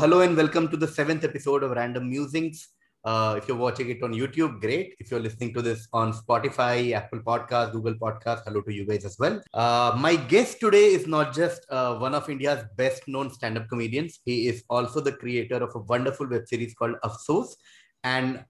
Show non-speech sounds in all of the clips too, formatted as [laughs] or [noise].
hello and welcome to the seventh episode of Random Musings. Uh, if you're watching it on YouTube, great. If you're listening to this on Spotify, Apple Podcast, Google Podcast, hello to you guys as well. Uh, my guest today is not just uh, one of India's best known stand up comedians, he is also the creator of a wonderful web series called Afsos and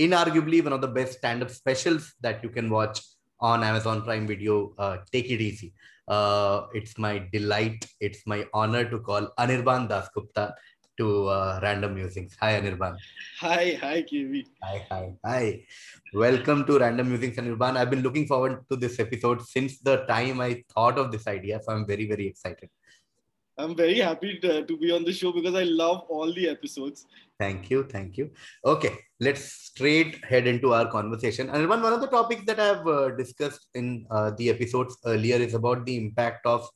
inarguably one of the best stand up specials that you can watch on Amazon Prime Video. Uh, Take it easy. Uh, it's my delight, it's my honor to call Anirban Das Dasgupta to uh, Random Musings. Hi, Anirban. Hi, hi, KV. Hi, hi, hi. Welcome to Random Musings, Anirban. I've been looking forward to this episode since the time I thought of this idea. So I'm very, very excited. I'm very happy to, to be on the show because I love all the episodes. Thank you. Thank you. Okay, let's straight head into our conversation. And one, one of the topics that I've uh, discussed in uh, the episodes earlier is about the impact of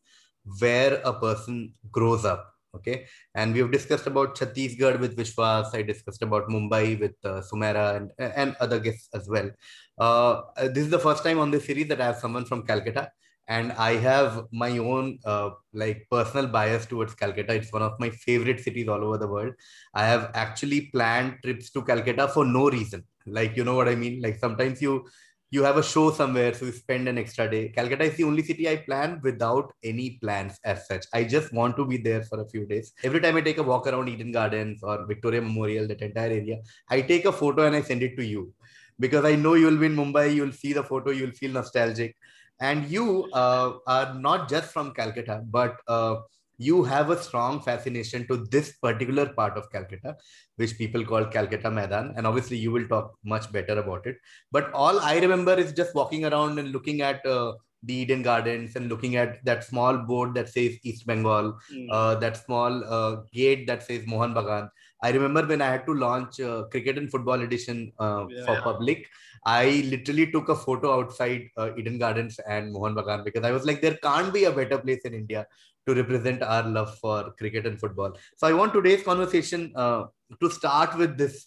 where a person grows up okay? And we've discussed about chhattisgarh with vishwas. I discussed about mumbai with uh, Sumaira and and other guests as well. Uh, this is the first time on this series that i have someone from calcutta. And i have my own uh, like personal bias towards calcutta. It's one of my favorite cities all over the world. I have actually planned trips to calcutta for no reason. Like you know what i mean? Like sometimes you you have a show somewhere, so you spend an extra day. Calcutta is the only city I plan without any plans as such. I just want to be there for a few days. Every time I take a walk around Eden Gardens or Victoria Memorial, that entire area, I take a photo and I send it to you because I know you'll be in Mumbai, you'll see the photo, you'll feel nostalgic. And you uh, are not just from Calcutta, but uh, you have a strong fascination to this particular part of Calcutta, which people call Calcutta Maidan. And obviously, you will talk much better about it. But all I remember is just walking around and looking at uh, the Eden Gardens and looking at that small board that says East Bengal, mm. uh, that small uh, gate that says Mohan Bagan. I remember when I had to launch uh, cricket and football edition uh, yeah. for public, I literally took a photo outside uh, Eden Gardens and Mohan Bagan because I was like, there can't be a better place in India to represent our love for cricket and football. So I want today's conversation uh, to start with this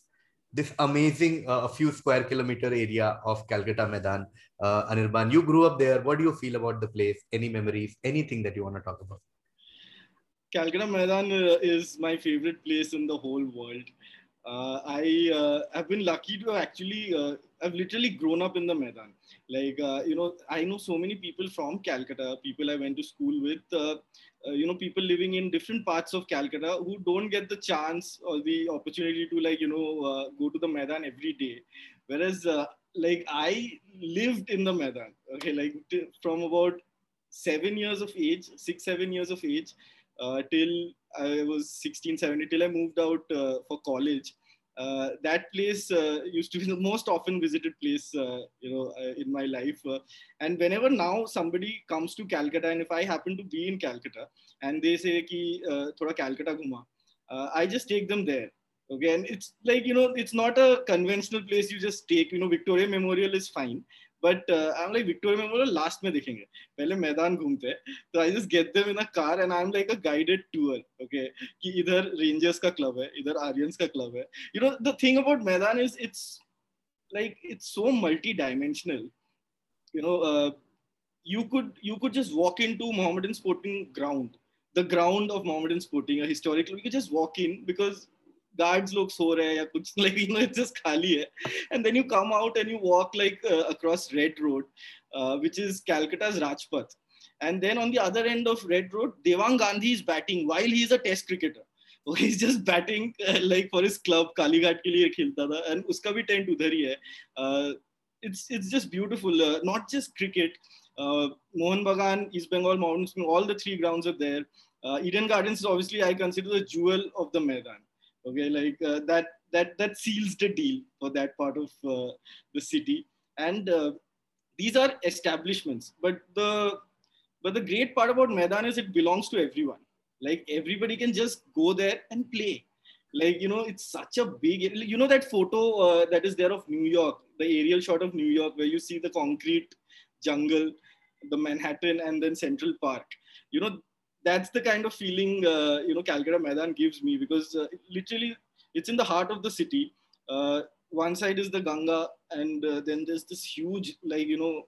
this amazing uh, few square kilometer area of Calcutta Maidan. Uh, Anirban, you grew up there. What do you feel about the place? Any memories? Anything that you want to talk about? Calcutta Maidan uh, is my favorite place in the whole world. Uh, I uh, have been lucky to actually, uh, I've literally grown up in the Maidan. Like, uh, you know, I know so many people from Calcutta, people I went to school with, uh, uh, you know, people living in different parts of Calcutta who don't get the chance or the opportunity to, like, you know, go to the Maidan every day. Whereas, like, I lived in the Maidan, okay, like t- from about seven years of age, six, seven years of age, till I was 16, 17 till I moved out uh, for college. Uh, that place uh, used to be the most often visited place, uh, you know, in my life. And whenever now somebody comes to Calcutta, and if I happen to be in Calcutta, and they say ki thoda Calcutta ghuma, I just take them there. Okay, and it's like you know, it's not a conventional place you just take. You know, Victoria Memorial is fine, but I am like Victoria Memorial last में देखेंगे पहले मैदान घूमते हैं तो I just get them in a car and I am like a guided tour okay कि इधर rangers का club है इधर आर्यंस का क्लब है you know the thing about Maidan is it's like it's so multi-dimensional you know uh, you could you could just walk into mohammedan sporting ground the ground of mohammedan sporting a historical you could just walk in because guards सो रहे हैं या कुछ like you know it's just खाली है and then you come out and you walk like uh, across Red Road uh, which is Calcutta's Rajpath and then on the other end of Red Road Devang Gandhi is batting while he's a test cricketer so he's just batting uh, like for his club Kalighat के लिए खेलता था and उसका भी tent उधर ही है uh, it's it's just beautiful uh, not just cricket uh, Mohan Bagan East Bengal Mountains all the three grounds are there uh, Eden Gardens is obviously I consider the jewel of the Maidan okay like uh, that that that seals the deal for that part of uh, the city. And uh, these are establishments but the but the great part about Maidan is it belongs to everyone. Like everybody can just go there and play. Like you know it's such a big you know that photo uh, that is there of new york the aerial shot of new york where you see the concrete jungle the manhattan and then central park. You know that's the kind of feeling uh, you know Calcutta Maidan gives me because uh, literally it's in the heart of the city. Uh, one side is the Ganga, and uh, then there's this huge like you know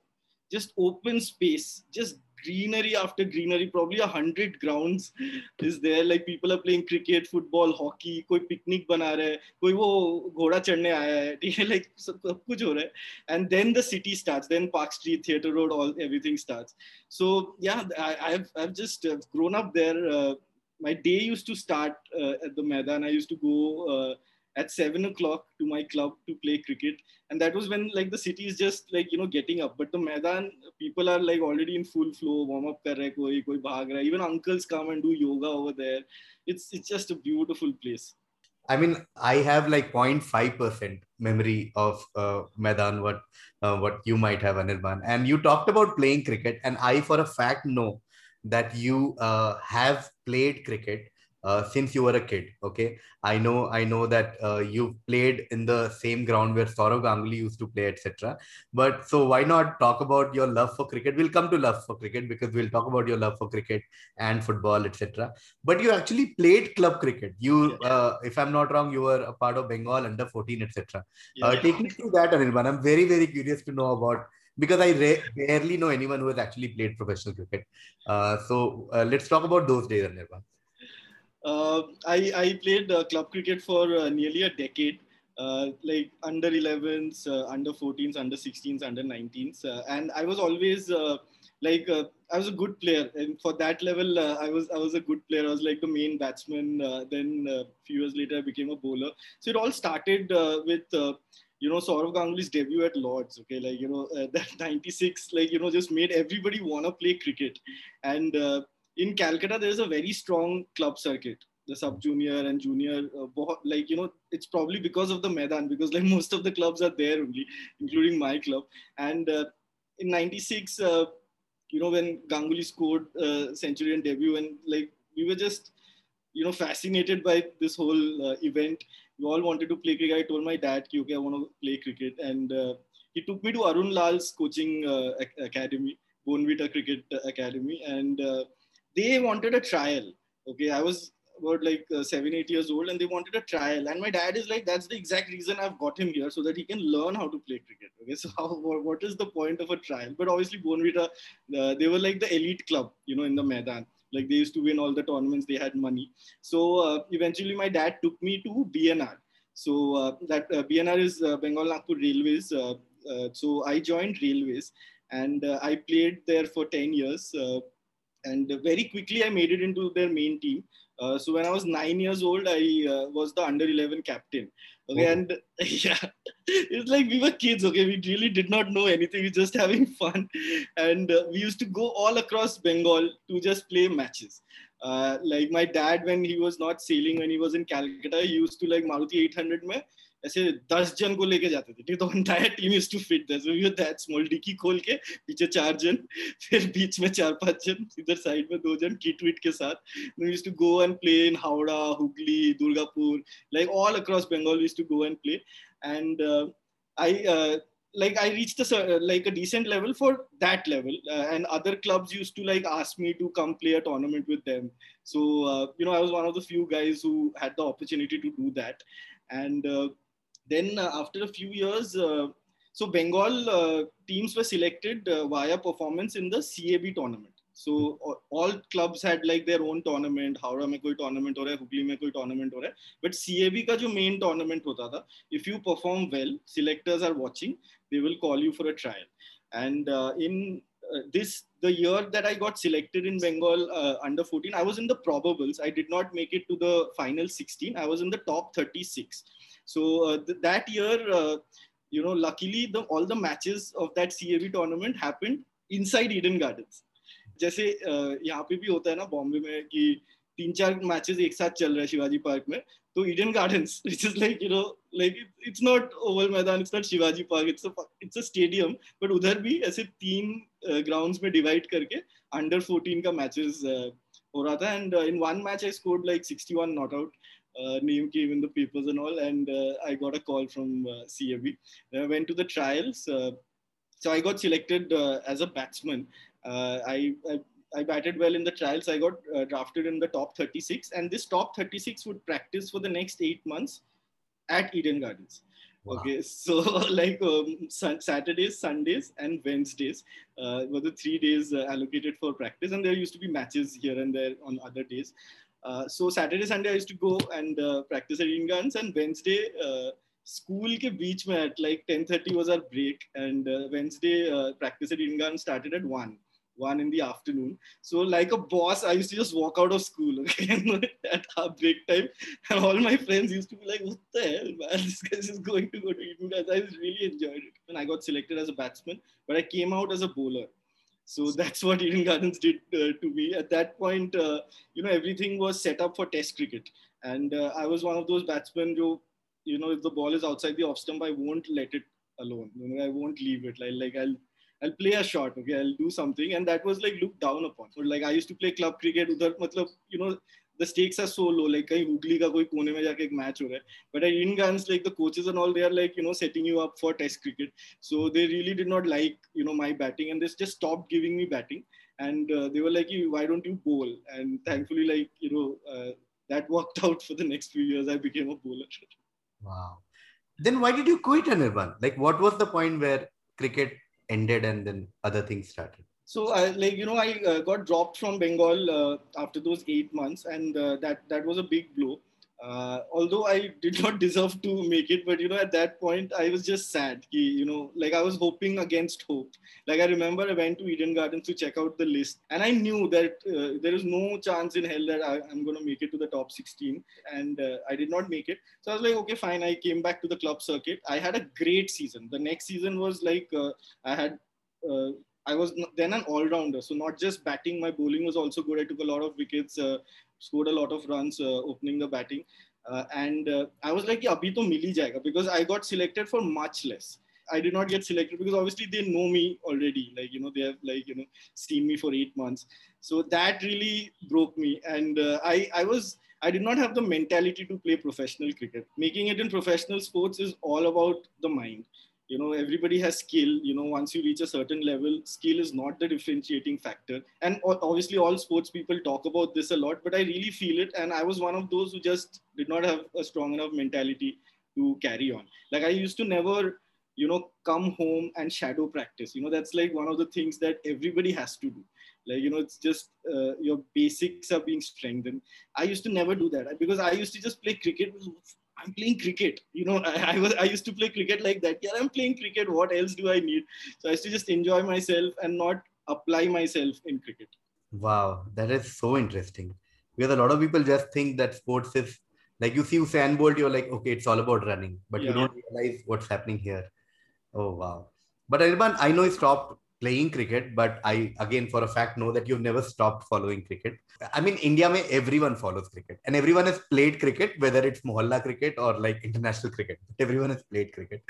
just open space, just greenery after greenery probably a hundred grounds is there like people are playing cricket football hockey कोई picnic बना रहा है कोई वो घोड़ा चढ़ने आया है ठीक है like सब कुछ हो रहा है and then the city starts then Park Street Theatre Road all everything starts so yeah I, I've I've just uh, grown up there uh, my day used to start uh, at the Maidan I used to go uh, at seven o'clock to my club to play cricket. And that was when like the city is just like, you know, getting up. But the Maidan, people are like already in full flow, warm up kar rahe, koi, koi bhag raha. Even uncles come and do yoga over there. It's, it's just a beautiful place. I mean, I have like 0.5% memory of uh, Maidan, what, uh, what you might have, Anirban. And you talked about playing cricket. And I, for a fact, know that you uh, have played cricket uh, since you were a kid. Okay, I know, I know that uh, you played in the same ground where Sourav Ganguly used to play, etc. But so why not talk about your love for cricket? We'll come to love for cricket because we'll talk about your love for cricket and football, etc. But you actually played club cricket. You, uh, if I'm not wrong, you were a part of Bengal under 14, etc. Yeah. Uh, take me through that, Anirban. I'm very, very curious to know about because I ra- barely know anyone who has actually played professional cricket. Uh, so uh, let's talk about those days, Anirban. Uh, I, I played uh, club cricket for uh, nearly a decade. Uh, like under 11s, uh, under 14s, under 16s, under 19s, uh, and I was always like I was a good player, and for that level, I was I was a good player. I was like the main batsman. then a few years later, I became a bowler. So it all started with you know Sourav Ganguly's debut at Lords. Okay, like you know uh, [laughs] that '96, like you know, just made everybody wanna play cricket, and uh, in Calcutta, there is a very strong club circuit. The sub junior and junior, uh, like you know, it's probably because of the Maidan, because like [laughs] most of the clubs are there only, including my club. And uh, in '96, uh, you know, when Ganguly scored uh, century and debut, and like we were just, you know, fascinated by this whole uh, event. We all wanted to play cricket. I told my dad, okay, I want to play cricket, and uh, he took me to Arun Lal's coaching academy, Bournvita Cricket Academy, and they wanted a trial. Okay, I was about like uh, seven, eight years old, and they wanted a trial. And my dad is like, that's the exact reason I've got him here, so that he can learn how to play cricket. Okay, [laughs] so how, what is the point of a trial? But obviously, Bournvita, uh, they were like the elite club, you know, in the Maidan. Like they used to win all the tournaments, they had money. So uh, eventually, my dad took me to BNR. So uh, that uh, BNR is uh, Bengal Nagpur Railways. so I joined Railways, and I played there for 10 years and very quickly I made it into their main team. Uh, so when I was nine years old, I uh, was the under 11 captain. Okay, oh. and [laughs] yeah, it's like we were kids. Okay, we really did not know anything. We were just having [laughs] fun, and uh, we used to go all across Bengal to just play matches. Uh, like my dad, when he was not sailing, when he was in Calcutta, he used to like Maruti 800 mein ऐसे दस जन को लेके जाते थे तो entire team use to fit we that small dickey खोल के पीछे चार जन फिर बीच में चार पाँच जन इधर साइड में दो जन किट विट के साथ we to go and play in Howrah Hooghly Durgapur like all across Bengal use to go and play and I like I reached a like a decent level for that level, uh, and other clubs used to like ask me to come play a tournament with them. So uh, you know, I was one of the few guys who had the opportunity to do that, and uh, then uh, after a few years, uh, so Bengal uh, teams were selected via performance in the CAB tournament. So all clubs had like their own tournament. Howrah में कोई tournament हो रहा है, हुगली में कोई tournament हो रहा है. But CAB का जो main tournament होता था, if you perform well, selectors are watching, they will call you for a trial. And uh, in uh, this, the year that I got selected in Bengal uh, under 14, I was in the probables. I did not make it to the final 16. I was in the top 36. So uh, th- that year, uh, you know, luckily the all the matches of that CAB tournament happened inside Eden Gardens. जैसे यहाँ पे भी होता है ना बॉम्बे में कि तीन चार मैचेस एक साथ चल रहे हैं शिवाजी पार्क में तो Eden Gardens which is like you know like it's not Oval Maidan it's not Shivaji Park it's it's a stadium but उधर भी ऐसे तीन ग्राउंड्स में डिवाइड करके अंडर 14 का मैचेस हो रहा था and in one match I scored like 61 not out uh, name came in the papers and all, and uh, I got a call from uh, CAB. I went to the trials. Uh, so I got selected uh, as a batsman. Uh, I, I, I batted well in the trials. I got drafted in the top 36, and this top 36 would practice for the next eight months at Eden Gardens. Wow. Okay, [laughs] so like um, Saturdays, Sundays, and Wednesdays uh, were the three days uh, allocated for practice, and there used to be matches here and there on other days. Uh, so Saturday, Sunday, I used to go and uh, practice at Gardens, and Wednesday, uh, school ke beach mein at like 10:30 was our break, and Wednesday practice at Eden Gardens started at one one in the afternoon. So, like a boss, I used to just walk out of school [laughs] okay, at our break time. And all my friends used to be like, What the hell, man? [laughs] This guy is going to go to Eden I really enjoyed it. And I got selected as a batsman, but I came out as a bowler. So [laughs] that's what Eden Gardens did uh, to me. At that point, uh, you know, everything was set up for Test cricket, and uh, I was one of those batsmen who, you know, if the ball is outside the off stump, I won't let it alone. You know, I won't leave it. Like, like I'll I'll play a shot, okay, I'll do something. And that was like looked down upon. Or like I used to play club cricket, udhar, matlab, you know, the stakes are so low. Like कहीं हुगली का कोई कोने में जाके एक match हो रहा है. But at Eden Gardens, like the coaches and all, they are like you know setting you up for Test cricket. So they really did not like you know my batting, and they just stopped giving me batting. And uh, they were like, why don't you bowl? And thankfully, like you know, uh, that worked [laughs] out for the next few years. I became a bowler. Wow. Then why did you quit Anirban? Like, what was the point where cricket ended and then other things started? So, I, like you know, I uh, got dropped from Bengal uh, after those eight months, and uh, that that was a big blow. Uh, although I did [laughs] not deserve to make it, but you know, at that point, I was just sad. You know, like I was hoping against hope. Like I remember, I went to Eden Gardens to check out the list, and I knew that uh, there is no chance in hell that I, am going to make it to the top 16, and uh, I did not make it. So I was like, okay, fine. I came back to the club circuit. I had a great season. The next season was like uh, I had. I was then an all-rounder, so not just batting. My bowling was also good. I took a lot of wickets. Uh, scored a lot of runs uh, opening the batting. Uh, and uh, I was like, yeah, abhi to mili jayega because I got selected for much less. I did not get selected because obviously they know me already. Like, you know, they have like, you know, seen me for eight months. So that really broke me. And uh, I, I was, I did not have the mentality to play professional cricket. Making it in professional sports is all about the mind you know everybody has skill. You know once you reach a certain level skill is not the differentiating factor. And obviously all sports people talk about this a lot but i really feel it. And i was one of those who just did not have a strong enough mentality to carry on. Like i used to never you know come home and shadow practice. You know that's like one of the things that everybody has to do. Like you know it's just uh, your basics are being strengthened. I used to never do that because i used to just play cricket I'm playing cricket. You know, [laughs] I, I, was I used to play cricket like that. Yeah, I'm playing cricket. What else do I need? So I used to just enjoy myself and not apply myself in cricket. Wow, that is so interesting. Because a lot of people just think that sports is like you see Usain Bolt, you're like, okay, it's all about running, but yeah. you don't realize what's happening here. Oh wow. But Anirban, I know you stopped playing cricket, but I again for a fact know that you've never stopped following cricket. I mean, India may everyone follows cricket and everyone has played cricket, whether it's mohalla cricket or like international cricket. Everyone has played cricket.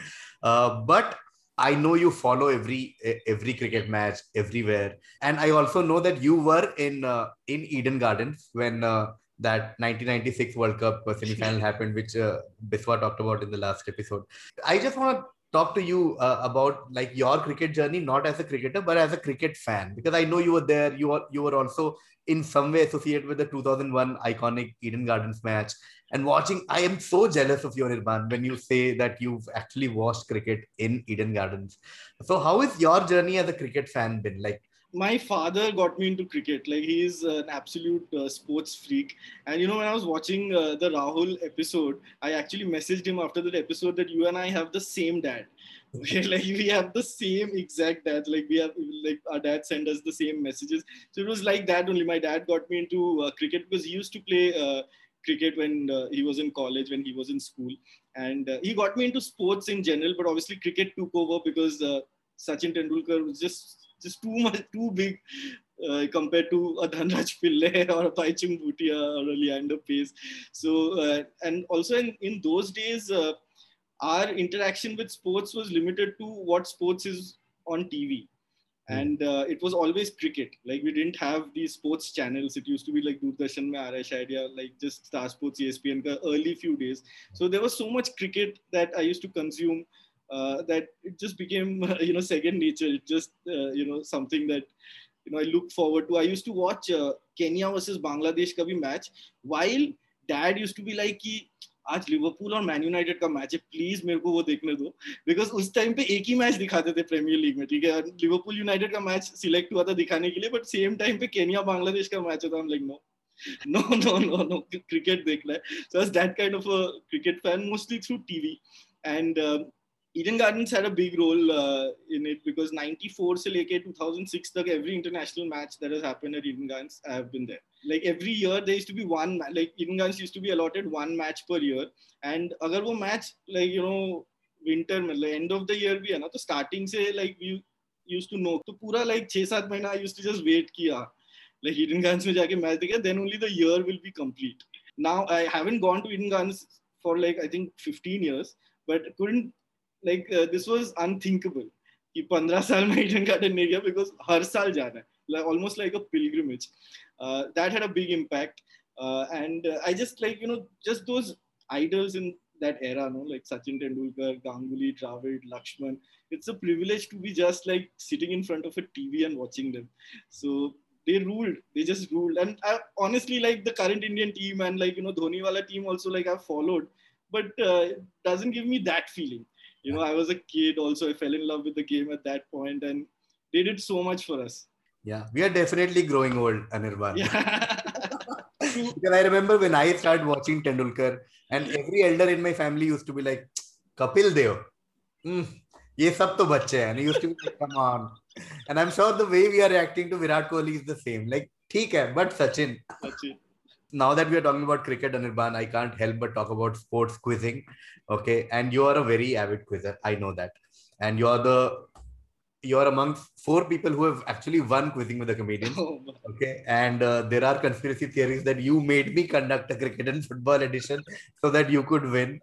Uh, but I know you follow every every cricket match everywhere, and I also know that you were in uh, in Eden Gardens when uh, that 1996 World Cup semi-final [laughs] happened, which uh, Biswa talked about in the last episode. I just want to talk to you uh, about like your cricket journey not as a cricketer but as a cricket fan. Because i know you were there you were you were also in some way associated with the 2001 iconic eden gardens match. And watching i am so jealous of you Anirban when you say that you've actually watched cricket in eden gardens. So how is your journey as a cricket fan been? Like my father got me into cricket. Like he's an absolute uh, sports freak. And you know, when I was watching uh, the Rahul episode, I actually messaged him after that episode that you and I have the same dad. [laughs] Like we have the same exact dad. Like we have, like our dad sent us the same messages. So it was like that only. My dad got me into uh, cricket because he used to play uh, cricket when uh, he was in college, when he was in school, and uh, he got me into sports in general. But obviously, cricket took over because Sachin Tendulkar was just just too much, too big uh, compared to a Dhanraj Pillay [laughs] or a Bhaichung Bhutia or a Leander Paes. So, uh, and also in, in those days, uh, our interaction with sports was limited to what sports is on TV. Hmm. And uh, it was always cricket. Like we didn't have these sports channels. It used to be like Doordarshan mein Irish Idea, like just Star Sports, ESPN, early few days. So there was so much cricket that I used to consume that it just became you know second nature. It just uh, you know something that you know I look forward to. I used to watch uh, Kenya versus Bangladesh ka match while dad used to be like, आज Liverpool और Man United का match है please मेरे को वो देखने दो because उस टाइम पे एक ही मैच दिखाते थे प्रीमियर लीग में ठीक है लिवरपूल यूनाइटेड का मैच सिलेक्ट हुआ था दिखाने के लिए बट सेम टाइम पे केनिया बांग्लादेश का मैच होता हम like no no no no no cricket देखना है so I was that kind of a cricket fan mostly through um, Eden Gardens had a big role uh, in it because 94 se leke 2006 tak every international match that has happened at Eden Gardens I have been there. Like every year there used to be one like Eden Gardens used to be allotted one match per year and agar wo match like you know winter में like end of the year भी है ना तो starting से like we used to know तो पूरा like छह सात महीना I used to just wait किया like Eden Gardens में जाके match देखा then only the year will be complete. Now I haven't gone to Eden Gardens for like I think 15 years but couldn't like uh, this was unthinkable कि पंद्रह साल में Eden Garden नहीं गया because हर साल जाना है like almost like a pilgrimage uh, that had a big impact uh, and uh, i just like you know just those idols in that era no like sachin tendulkar ganguly dravid lakshman it's a privilege to be just like sitting in front of a tv and watching them so they ruled they just ruled and I, honestly like the current indian team and like you know dhoni wala team also like i've followed but uh, doesn't give me that feeling you know i was a kid also. I fell in love with the game at that point and they did so much for us. Yeah we are definitely growing old anirban. Yeah. [laughs] because i remember when i started watching tendulkar and every elder in my family used to be like kapil dev. Mm, ye sab to bacche and he used to be like come on. And i'm sure the way we are reacting to virat kohli is the same. Like theek hai but sachin. Sachin now that we are talking about cricket, Anirban, I can't help but talk about sports quizzing. Okay. And you are a very avid quizzer. I know that. And you're the you're amongst four people who have actually won quizzing with the comedian. Oh, okay. And uh, there are conspiracy theories that you made me conduct a cricket and football edition so that you could win.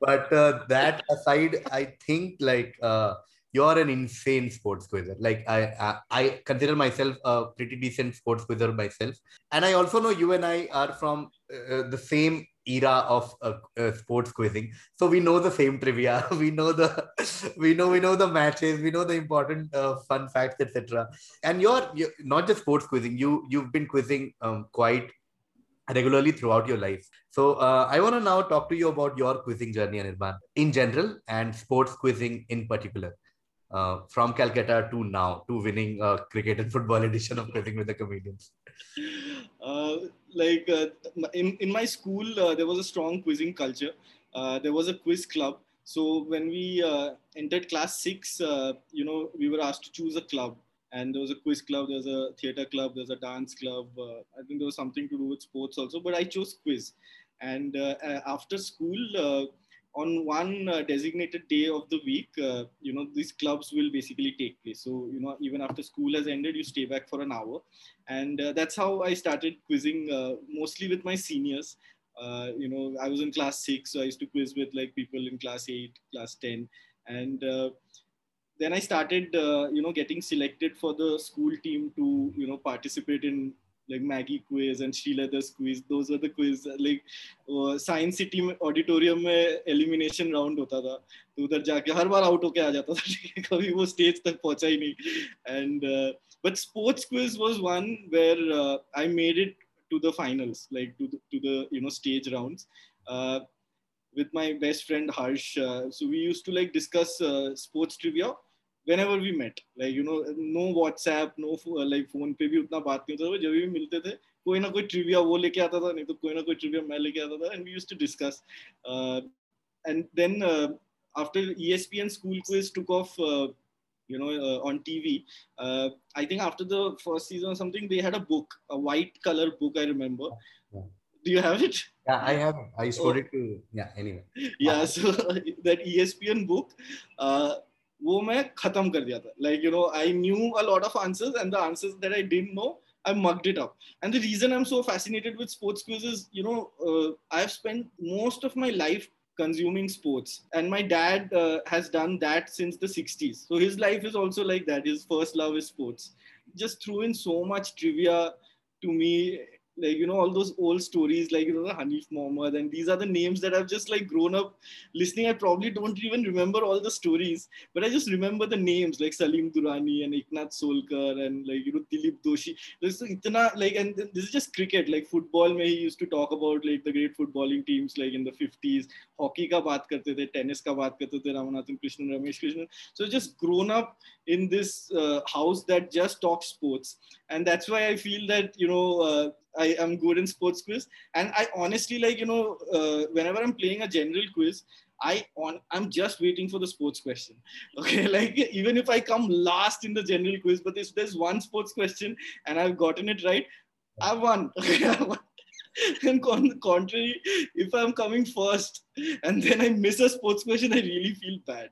But uh, that aside, I think like uh, you're an insane sports quizzer. Like I, I, I consider myself a pretty decent sports quizzer myself, and I also know you and I are from uh, the same era of uh, uh, sports quizzing. So we know the same trivia. [laughs] We know the [laughs] we know we know the matches. We know the important uh, fun facts etc and you're, you're, not just sports quizzing. You you've been quizzing um, quite regularly throughout your life. So uh, i want to now talk to you about your quizzing journey anirban in general and sports quizzing in particular uh, from Calcutta to now to winning a cricket and football [laughs] edition of Quizzing with the Comedians? Uh, like uh, in, in my school, uh, there was a strong quizzing culture. Uh, there was a quiz club. So when we uh, entered class six, you know, we were asked to choose a club. And there was a quiz club, there was a theater club, there's a dance club. I think there was something to do with sports also, but I chose quiz. And after school, on one uh, designated day of the week, uh, you know, these clubs will basically take place. So, you know, even after school has ended, you stay back for an hour. And uh, that's how I started quizzing uh, mostly with my seniors. Uh, you know, I was in class six, so I used to quiz with like people in class eight, class 10. And uh, then I started, you know, getting selected for the school team to, you know, participate in like Maggie quiz and She Leathers quiz. Those were the quiz. Like uh, Science City auditorium में elimination round होता था तो उधर जाके हर बार out होके आ जाता था कभी वो stage तक पहुँचा ही नहीं uh, quiz was one where uh, I made it to the finals like to the, to the you know stage rounds uh, with my best friend Harsh uh, so we used to like discuss uh, sports trivia whenever we met like you know no whatsapp no like phone पे भी उतना बात नहीं होता था जब भी मिलते थे कोई ना कोई ट्रिविया वो लेके आता था नहीं तो कोई ना कोई ट्रिविया मैं लेके आता था and we used to discuss uh, and then uh, after ESPN school quiz took off uh, you know uh, on TV uh, I think after the first season or something they had a book a white color book I remember yeah. do you have it yeah I have I showed oh. it to yeah anyway yeah so [laughs] that ESPN book uh, वो मैं खत्म कर दिया था like you know I knew a lot of answers and the answers that I didn't know I mugged it up. And the reason I'm so fascinated with sports quiz is, you know, uh, I've spent most of my life consuming sports. And my dad uh, has done that since the 60s. So his life is also like that. His first love is sports. Just threw in so much trivia to me, like you know all those old stories like you know the Hanif Mohammed and these are the names that I've just like grown up listening. I probably don't even remember all the stories, but I just remember the names like Salim Durrani and Eknath Solkar and like you know Dilip Doshi. So itna, like and this is just cricket like football. May he used to talk about like the great footballing teams like in the 50s. Hockey ka baat karte the, tennis ka baat karte the, Ramanathan Krishnan, Ramesh Krishnan. So just grown up in this uh, house that just talks sports, and that's why I feel that you know. Uh, I am good in sports quiz. And I honestly like, you know, uh, whenever I'm playing a general quiz, I on I'm just waiting for the sports question. [laughs] Okay, like even if I come last in the general quiz, but if there's one sports question and I've gotten it right, I won. [laughs] Okay, I won. [laughs] and on the contrary, if I'm coming first and then I miss a sports question, I really feel bad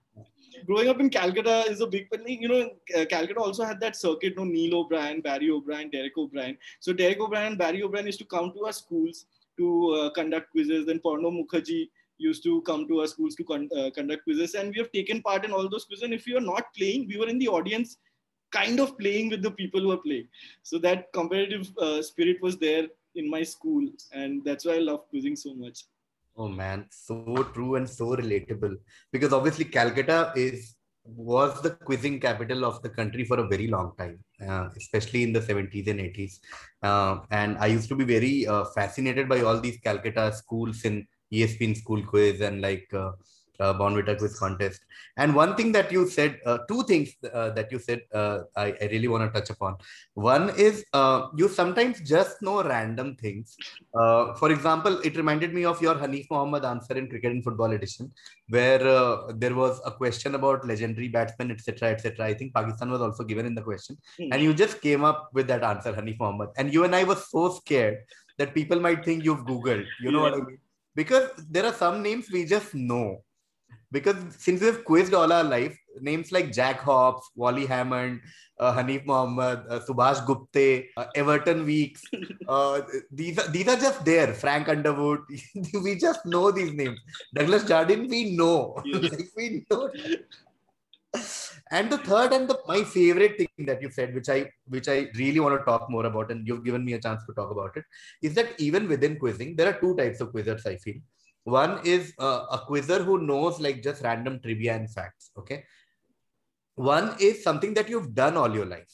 growing up in Calcutta is a big, but you know, uh, Calcutta also had that circuit, you know, Neil O'Brien, Barry O'Brien, Derek O'Brien. So Derek O'Brien and Barry O'Brien used to come to our schools to uh, conduct quizzes. Then Purnab Mukherjee used to come to our schools to con- uh, conduct quizzes, and we have taken part in all those quizzes. And if you are not playing, we were in the audience, kind of playing with the people who are playing. So that competitive uh, spirit was there in my school, and that's why I love quizzing so much. Oh man, so true and so relatable. Because obviously Calcutta is was the quizzing capital of the country for a very long time, uh, especially in the 70s and 80s. Uh, and I used to be very uh, fascinated by all these Calcutta schools in ESPN school quiz and like uh, Bournvita quiz contest. And one thing that you said, uh, two things uh, that you said, uh, I, I, really want to touch upon. One is uh, you sometimes just know random things. Uh, for example, it reminded me of your Hanif Mohammed answer in Cricket and Football edition, where there was a question about legendary batsmen, etc., etc. I think Pakistan was also given in the question, mm. and you just came up with that answer, Hanif Mohammed. And you and I were so scared that people might think you've Googled. You know yeah. what I mean? Because there are some names we just know because since we've quizzed all our life, names like Jack Hobbs, Wally Hammond, uh, Hanif Mohammed, uh, Subhash Gupte, uh, Everton Weekes, [laughs] uh, these are these are just there. Frank Underwood, [laughs] we just know these names. Douglas Jardine, we know, [laughs] like, we know. and the third and the my favorite thing that you said, which I which I really want to talk more about, and you've given me a chance to talk about it, is that even within quizzing, there are two types of quizzers. I feel one is uh, a quizzer who knows like just random trivia and facts. Okay. One is something that you've done all your life.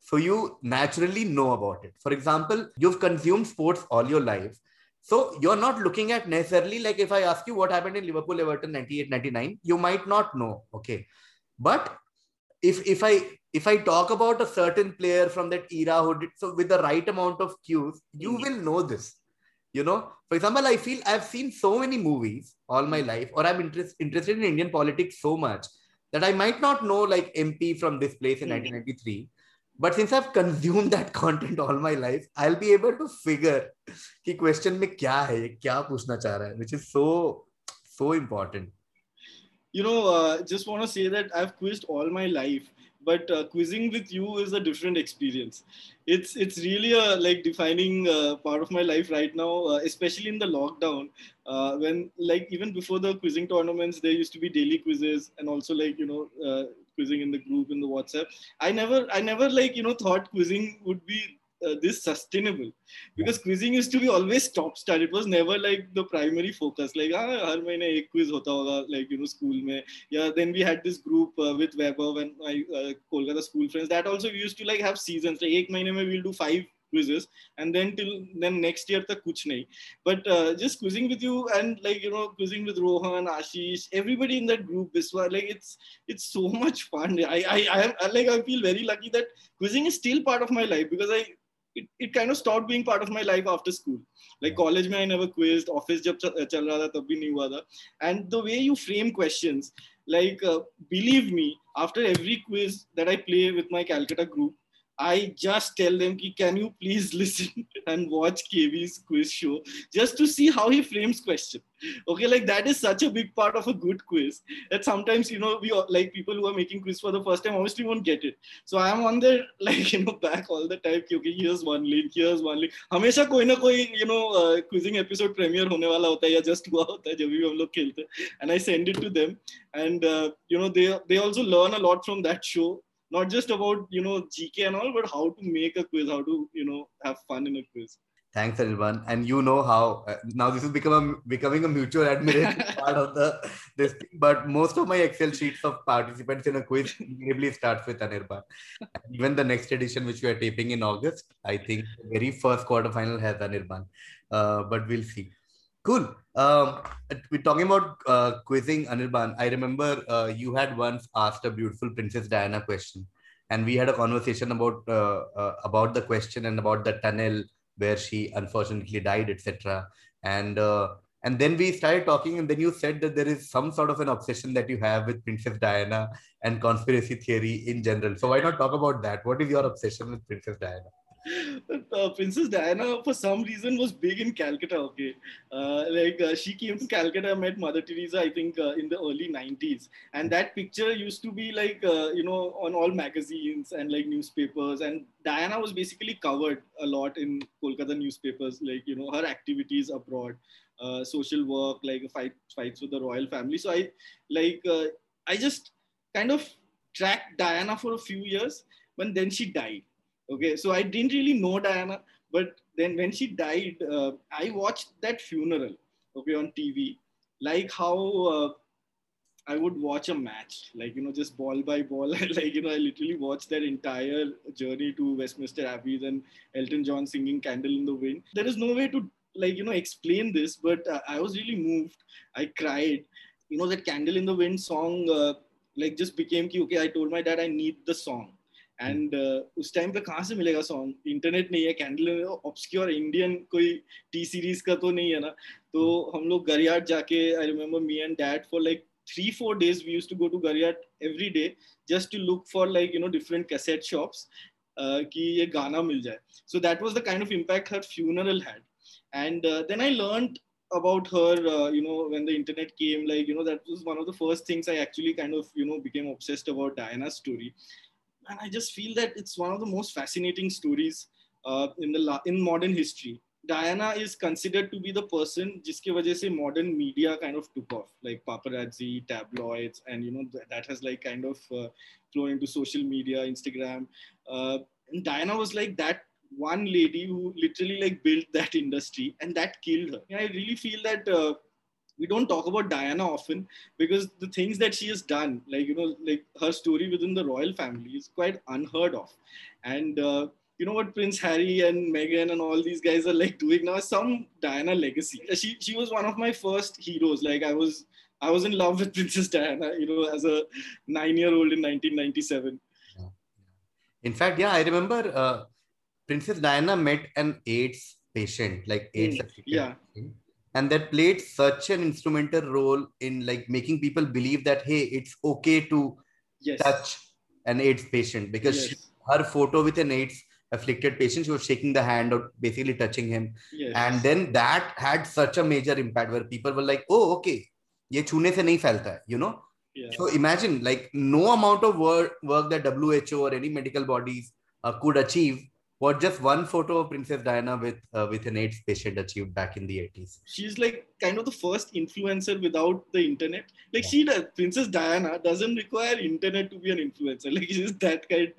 So you naturally know about it. For example, you've consumed sports all your life. So you're not looking at necessarily like if I ask you what happened in Liverpool Everton 98 99, you might not know. Okay. But if if I if I talk about a certain player from that era who did so with the right amount of cues, you mm-hmm. will know this you know for example i feel i've seen so many movies all my life or i'm interest, interested in indian politics so much that i might not know like mp from this place in 1993 but since i've consumed [laughs] that content all my life i'll be able to figure ki question mein kya hai kya puchna cha raha hai which is so so important. You know uh, just want to say that i've quizzed all my life but uh, quizzing with you is a different experience. It's it's really a like defining uh, part of my life right now uh, especially in the lockdown uh, when like even before the quizzing tournaments there used to be daily quizzes and also like you know uh, quizzing in the group in the whatsapp. I never i never like you know thought quizzing would be uh, this sustainable. Because quizzing used to be always top star it was never like the primary focus. Like ah har mahine ek quiz hota hoga like you know school mein. Yeah then we had this group uh, with Weber and my uh, Kolkata school friends. That also we used to like have seasons. Like ek mahine mein we'll do five quizzes and then till then next year tak kuch nahi but uh, just quizzing with you and like you know quizzing with Rohan Ashish everybody in that group Biswa like it's it's so [laughs] much fun. I I I am like I feel very lucky that quizzing is still part of my life because I it, it kind of stopped being part of my life after school. Like college mein i never quizzed. Office jab chal raha tha tab bhi nahi hua tha and the way you frame questions like uh, believe me after every quiz that i play with my calcutta group I just tell them, ki, can you please listen [laughs] and watch KV's quiz show just to see how he frames question. Okay, like that is such a big part of a good quiz that sometimes, you know, we like people who are making quiz for the first time obviously won't get it. So I am on their [laughs] like, you know, back all the time, okay, here's one link, here's one link. हमेशा कोई ना कोई, you know, uh, quizzing episode premiere होने वाला होता है या just हुआ होता है जब भी हम लोग खेलते and I send it to them and, uh, you know, they, they also learn a lot from that show not just about you know gk and all but how to make a quiz how to you know have fun in a quiz Thanks, Anirban. And you know how uh, now this is become a, becoming a mutual admiration [laughs] part of the this. Thing, but most of my Excel sheets of participants in a quiz inevitably starts with Anirban. And even the next edition, which we are taping in August, I think the very first quarterfinal has Anirban. Uh, but we'll see. Cool. Um, we're talking about uh, quizzing Anirban. I remember uh, you had once asked a beautiful Princess Diana question, and we had a conversation about uh, uh about the question and about the tunnel where she unfortunately died, etc. And uh, and then we started talking, and then you said that there is some sort of an obsession that you have with Princess Diana and conspiracy theory in general. So why not talk about that? What is your obsession with Princess Diana? [laughs] Uh, Princess Diana, for some reason, was big in Calcutta. Okay, uh, like uh, she came to Calcutta, met Mother Teresa, I think, uh, in the early '90s, and that picture used to be like, uh, you know, on all magazines and like newspapers. And Diana was basically covered a lot in Kolkata newspapers, like you know, her activities abroad, uh, social work, like fight fights with the royal family. So I, like, I just kind of tracked Diana for a few years, but then she died Okay, so I didn't really know Diana, but then when she died, uh, I watched that funeral, okay, on TV, like how uh, I would watch a match, like you know, just ball by ball. [laughs] like you know, I literally watched that entire journey to Westminster Abbey and Elton John singing "Candle in the Wind." There is no way to like you know explain this, but uh, I was really moved. I cried. You know that "Candle in the Wind" song, uh, like just became okay. I told my dad I need the song and uh, उस time पे कहाँ से मिलेगा song internet नहीं है candle obscure Indian कोई T Series का तो नहीं है ना? तो हम लोग गरियाट जाके I remember me and dad for like three four days we use to go to Gariahat every day just to look for like you know different cassette shops कि ये गाना मिल जाए। So that was the kind of impact her funeral had and then I learn about her uh, you know when the internet came like you know that was one of the first things i actually kind of you know became obsessed about diana's story. And I just feel that it's one of the most fascinating stories uh, in the in modern history. Diana is considered to be the person jiske wajah se modern media kind of took off, like paparazzi, tabloids, and you know th- that has like kind of uh, flown into social media, Instagram. Uh, and Diana was like that one lady who literally like built that industry, and that killed her. And I really feel that uh, we don't talk about Diana often because the things that she has done, like you know, like her story within the royal family is quite unheard of. And uh, you know what Prince Harry and Meghan and all these guys are like doing now? Some Diana legacy. She she was one of my first heroes. Like I was I was in love with [laughs] Princess Diana, you know, as a nine-year-old in 1997. In fact, yeah, I remember uh, Princess Diana met an AIDS patient, like AIDS. Mm, yeah. Patient and that played such an instrumental role in like making people believe that hey it's okay to yes. touch an aids patient because yes. she, her photo with an aids afflicted patient she was shaking the hand or basically touching him yes. and then that had such a major impact where people were like oh okay ye chune se nahi phailta hai you know yeah. so imagine like no amount of work, work that who or any medical bodies uh, could achieve what just one photo of Princess Diana with uh, with an AIDS patient achieved back in the 80s. She's like kind of the first influencer without the internet. Like yeah. she does, Princess Diana doesn't require internet to be an influencer. [laughs] Like she's that kind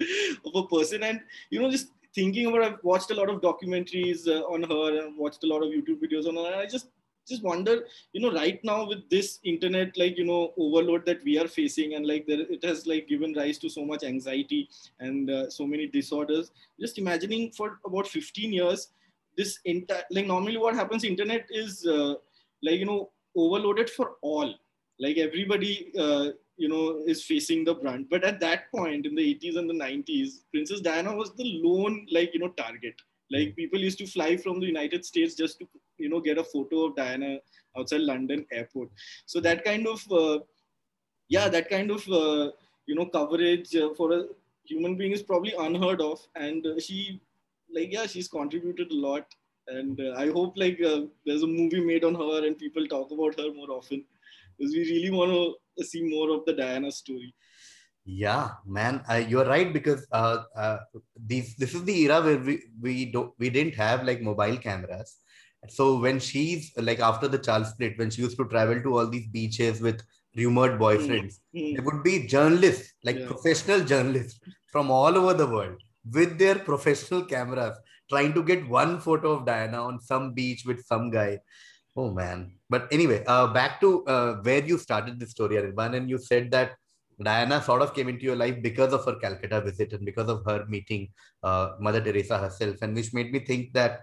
of a person, and you know, just thinking about. I've watched a lot of documentaries uh, on her and watched a lot of YouTube videos on her, and I just just wonder you know right now with this internet like you know overload that we are facing and like there, it has like given rise to so much anxiety and uh, so many disorders. Just imagining for about 15 years this entire like normally what happens internet is uh, like you know overloaded for all. Like everybody uh, you know is facing the brunt. But at that point in the 80s and the 90s princess diana was the lone like you know target. Like people used to fly from the united states just to you know get a photo of Diana outside London airport. So that kind of uh, yeah, that kind of uh, you know coverage uh, for a human being is probably unheard of, and uh, she like yeah, she's contributed a lot, and uh, I hope like uh, there's a movie made on her and people talk about her more often because we really want to see more of the Diana story. Yeah, man, uh, you're right because uh, uh, these this is the era where we we don't we didn't have like mobile cameras, so when she's like after the Charles split, when she used to travel to all these beaches with rumored boyfriends, mm-hmm. there would be journalists, like yeah. professional journalists from all over the world with their professional cameras trying to get one photo of Diana on some beach with some guy. Oh man. But anyway, uh, back to uh, where you started the story, Anirban, and you said that Diana sort of came into your life because of her Calcutta visit and because of her meeting uh, Mother Teresa herself, and which made me think that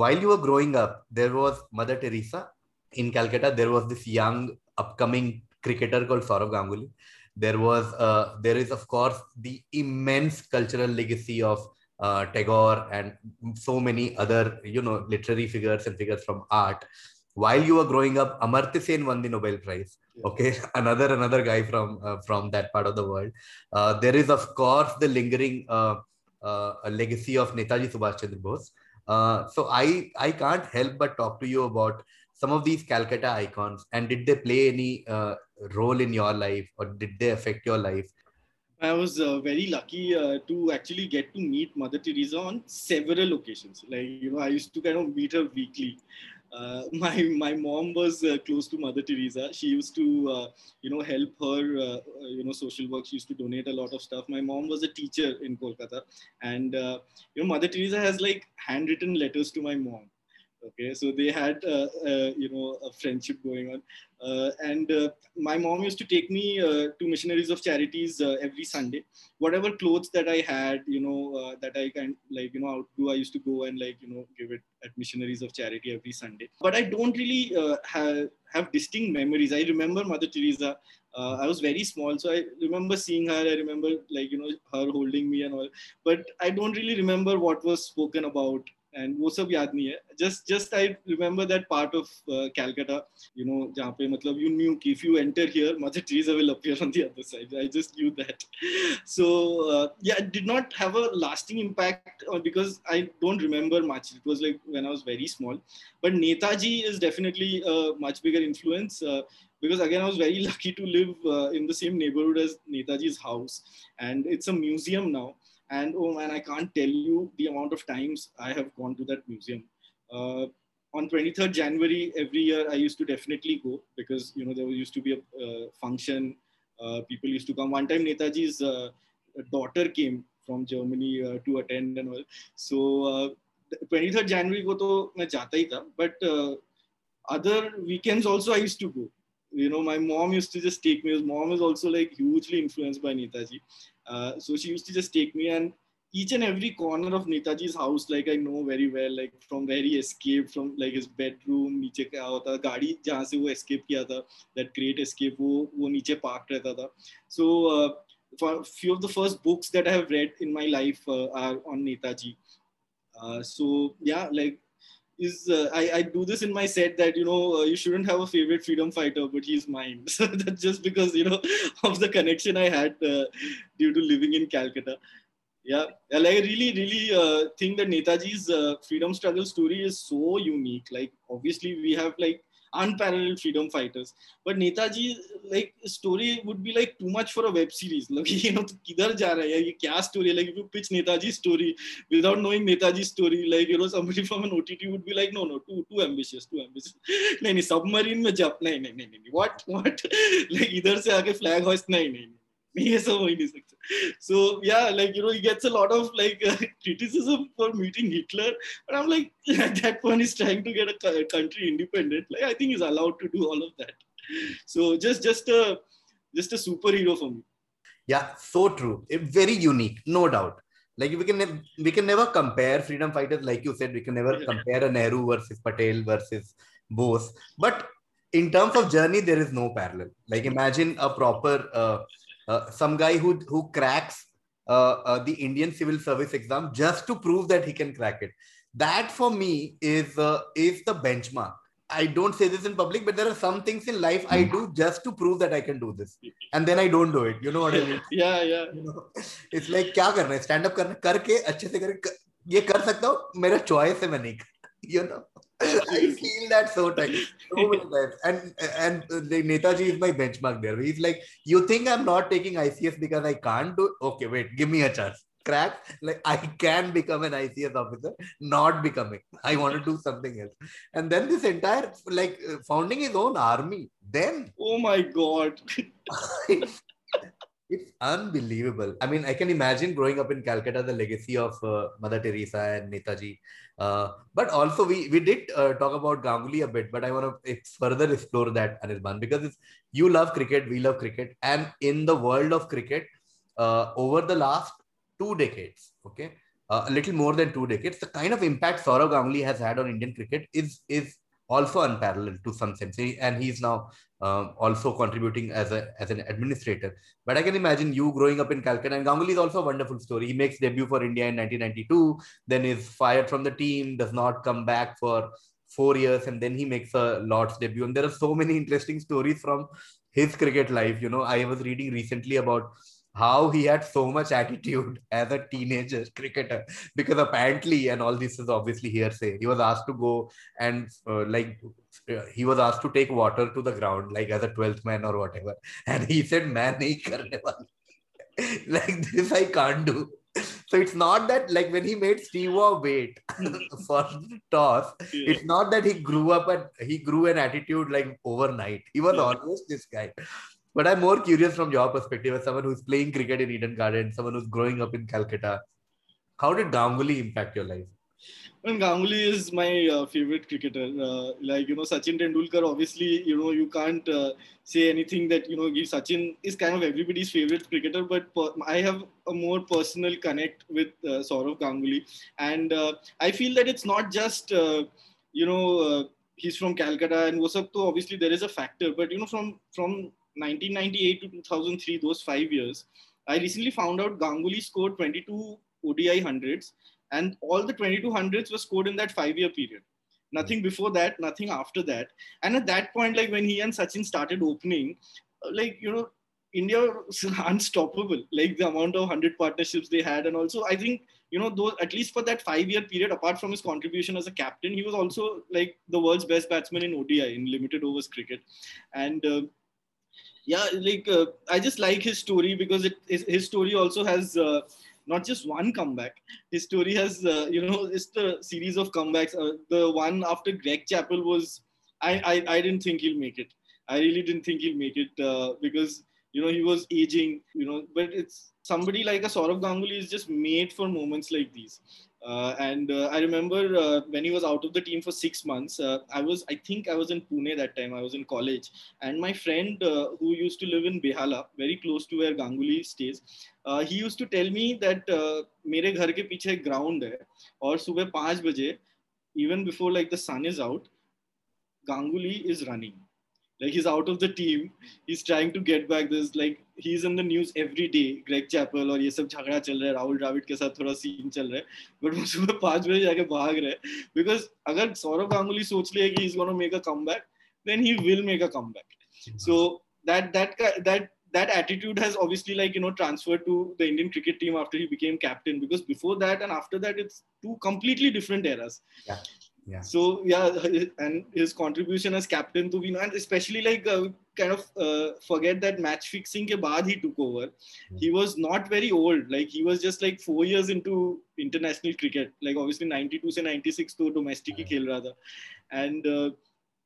while you were growing up, there was Mother Teresa in Calcutta. There was this young upcoming cricketer called Sourav Ganguly. There was, uh, there is of course the immense cultural legacy of uh, Tagore and so many other, you know, literary figures and figures from art. While you were growing up, Amartya Sen won the Nobel Prize. Okay, [laughs] another another guy from uh, from that part of the world. Uh, there is of course the lingering uh, uh, legacy of Netaji Subhash Chandra Bose. So I I can't help but talk to you about some of these Calcutta icons and did they play any role in your life or did they affect your life I was uh, very lucky uh, to actually get to meet Mother Teresa on several occasions. Like, you know, I used to kind of meet her weekly. Uh, [laughs] my my mom was uh, close to Mother Teresa. She used to, uh, you know, help her, uh, you know, social work. She used to donate a lot of stuff. My mom was a teacher in Kolkata, and you know, Mother Teresa has like handwritten letters to my mom okay so they had uh, uh, you know a friendship going on. Uh, and uh, my mom used to take me uh, to missionaries of charities uh, every sunday. Whatever clothes that i had you know that i can like you know outdo i used to go and like you know give it at missionaries of charity every sunday. But i don't really have, have distinct memories. I remember mother teresa I was very small, so I remember seeing her. I remember like you know her holding me and all, but I don't really remember what was spoken about and वो सब याद नहीं है just just I remember that part of Calcutta you know जहाँ पे मतलब you knew कि if you enter here mother trees will appear on the other side I just knew that so या it did not have a lasting impact because I don't remember much it was like when I was very small but Netaji is definitely much bigger influence because again I was very lucky to live uh, in the same neighborhood as Netaji's house and it's a museum now and oh man, I can't tell you the amount of times I have gone to that museum. Uh, on 23rd January every year, I used to definitely go because you know there used to be a uh, function. Uh, people used to come. One time, Netaji's uh, daughter came from Germany uh, to attend and all. So uh, 23rd January go to I jata hi tha, but other weekends also I used to go. You know, my mom used to just take me. His mom is also like hugely influenced by Netaji. Uh, so she used to just take me and each and every corner of Netaji's house, like I know very well, like from where he escaped from like his bedroom, नीचे क्या होता गाड़ी जहाँ से वो escape किया था, that great escape वो वो नीचे park रहता था. So uh, for few of the first books that I have read in my life uh, are on Netaji. Uh, so yeah, like is uh, I, I do this in my set that you know uh, you shouldn't have a favorite freedom fighter but he's mine. [laughs] So that's just because you know [laughs] of the connection i had uh, due to living in calcutta. Yeah. Like i really really uh, think that netaji's uh, freedom struggle story is so unique. Like obviously we have like unparalleled freedom fighters. But Netaji, like story would be like too much for a web series. Like you know, kidhar ja raha hai? Ye kya story? Like if you pitch Netaji story without knowing Netaji story, like you know, somebody from an OTT would be like, no, no, too too ambitious, too ambitious. नहीं नहीं submarine में jump नहीं नहीं नहीं what what like इधर से आके flag hoist नहीं नहीं [laughs] he is so yeah like you know he gets a lot of like uh, [laughs] criticism for meeting hitler but i'm like [laughs] at that point he's trying to get a country independent. Like i think he's allowed to do all of that. So just just a just a superhero for me. Yeah so true. Eh, very unique no doubt. Like we can ne- we can never compare freedom fighters like you said we can never compare a nehru versus patel versus bose. But in terms of journey there is no parallel. Like imagine a proper uh, uh, some guy who who cracks uh, uh, the Indian civil service exam just to prove that he can crack it. That for me is uh, is the benchmark. I don't say this in public, but there are some things in life I do just to prove that I can do this, [laughs] and then I don't do it. You know what I mean? [laughs] yeah, yeah. You know, it's like क्या करना है stand up करना करके अच्छे से कर ये कर सकता हूँ मेरा choice है मैं नहीं you know [laughs] I feel that so tight. So [laughs] many times. And and the Netaji is my benchmark there. He's like, you think I'm not taking ICS because I can't do okay, wait, give me a chance. Crack, like I can become an ICS officer, not becoming. I want to do something else. And then this entire like founding his own army. Then oh my god. [laughs] Unbelievable. I mean, I can imagine growing up in Calcutta, the legacy of uh, Mother Teresa and Netaji. Uh, but also, we we did uh, talk about Ganguly a bit, but I want to further explore that, Anirban, because it's you love cricket, we love cricket, and in the world of cricket, uh, over the last two decades, okay, uh, a little more than two decades, the kind of impact Sourav Ganguly has had on Indian cricket is is also unparalleled to some sense. And he's now um, also contributing as a as an administrator. But I can imagine you growing up in Calcutta. And Ganguly is also a wonderful story. He makes debut for India in 1992, then is fired from the team, does not come back for four years, and then he makes a Lord's debut. And there are so many interesting stories from his cricket life. You know, I was reading recently about how he had so much attitude [laughs] as a teenager cricketer because apparently and all this is obviously hearsay he was asked to go and uh, like uh, he was asked to take water to the ground like as a 12th man or whatever [laughs] and he said man nahi karne [laughs] like this i can't do so it's not that like when he made Steve Waugh wait for the toss, yeah. it's not that he grew up and he grew an attitude like overnight. He was yeah. always this guy. But I'm more curious from your perspective as someone who's playing cricket in Eden Garden, someone who's growing up in Calcutta. How did Ganguly impact your life? And Ganguly is my uh, favorite cricketer. Uh, like, you know, Sachin Tendulkar, obviously, you know, you can't uh, say anything that, you know, Sachin is kind of everybody's favorite cricketer, but per- I have a more personal connect with uh, Sourav Ganguly. And uh, I feel that it's not just, uh, you know, uh, he's from Calcutta and Wasap, so obviously there is a factor, but, you know, from, from 1998 to 2003, those five years, I recently found out Ganguly scored 22 ODI hundreds, and all the 22 hundreds were scored in that five-year period. Nothing before that, nothing after that. And at that point, like when he and Sachin started opening, uh, like you know, India was [laughs] unstoppable. Like the amount of hundred partnerships they had, and also I think you know those at least for that five-year period, apart from his contribution as a captain, he was also like the world's best batsman in ODI in limited overs cricket, and. Uh, yeah like uh, i just like his story because it his, his story also has uh, not just one comeback. His story has uh, you know it's the series of comebacks. Uh, the one after greg chappell was I, I i didn't think he'll make it. I really didn't think he'll make it uh, because you know he was aging you know but it's somebody like a Sourav Ganguly is just made for moments like these uh, and uh, I remember uh, when he was out of the team for six months, uh, I was, I think I was in Pune that time. I was in college. And my friend uh, who used to live in Behala, very close to where Ganguly stays, uh, he used to tell me that मेरे घर के पीछे ground है और सुबह पाँच even before like the sun is out, Ganguly is running. like he's out of the team he's trying to get back this like he's in the news every day Greg Chappell और ये सब झगड़ा चल रहा है राहुल द्राविड के साथ थोड़ा सीन चल रहा है बट वो सुबह पाँच बजे जाके भाग रहे हैं बिकॉज अगर सौरव गांगुली सोच लिया कि he's gonna make a comeback then he will make a comeback so that that that that attitude has obviously like you know transferred to the Indian cricket team after he became captain because before that and after that it's two completely different eras. Yeah. Yeah. So yeah, and his contribution as captain to be and especially like uh, kind of uh, forget that match fixing ke baad he took over. Mm-hmm. He was not very old. Like he was just like four years into international cricket. Like obviously 92 se 96 to domestic khel raha tha. And uh,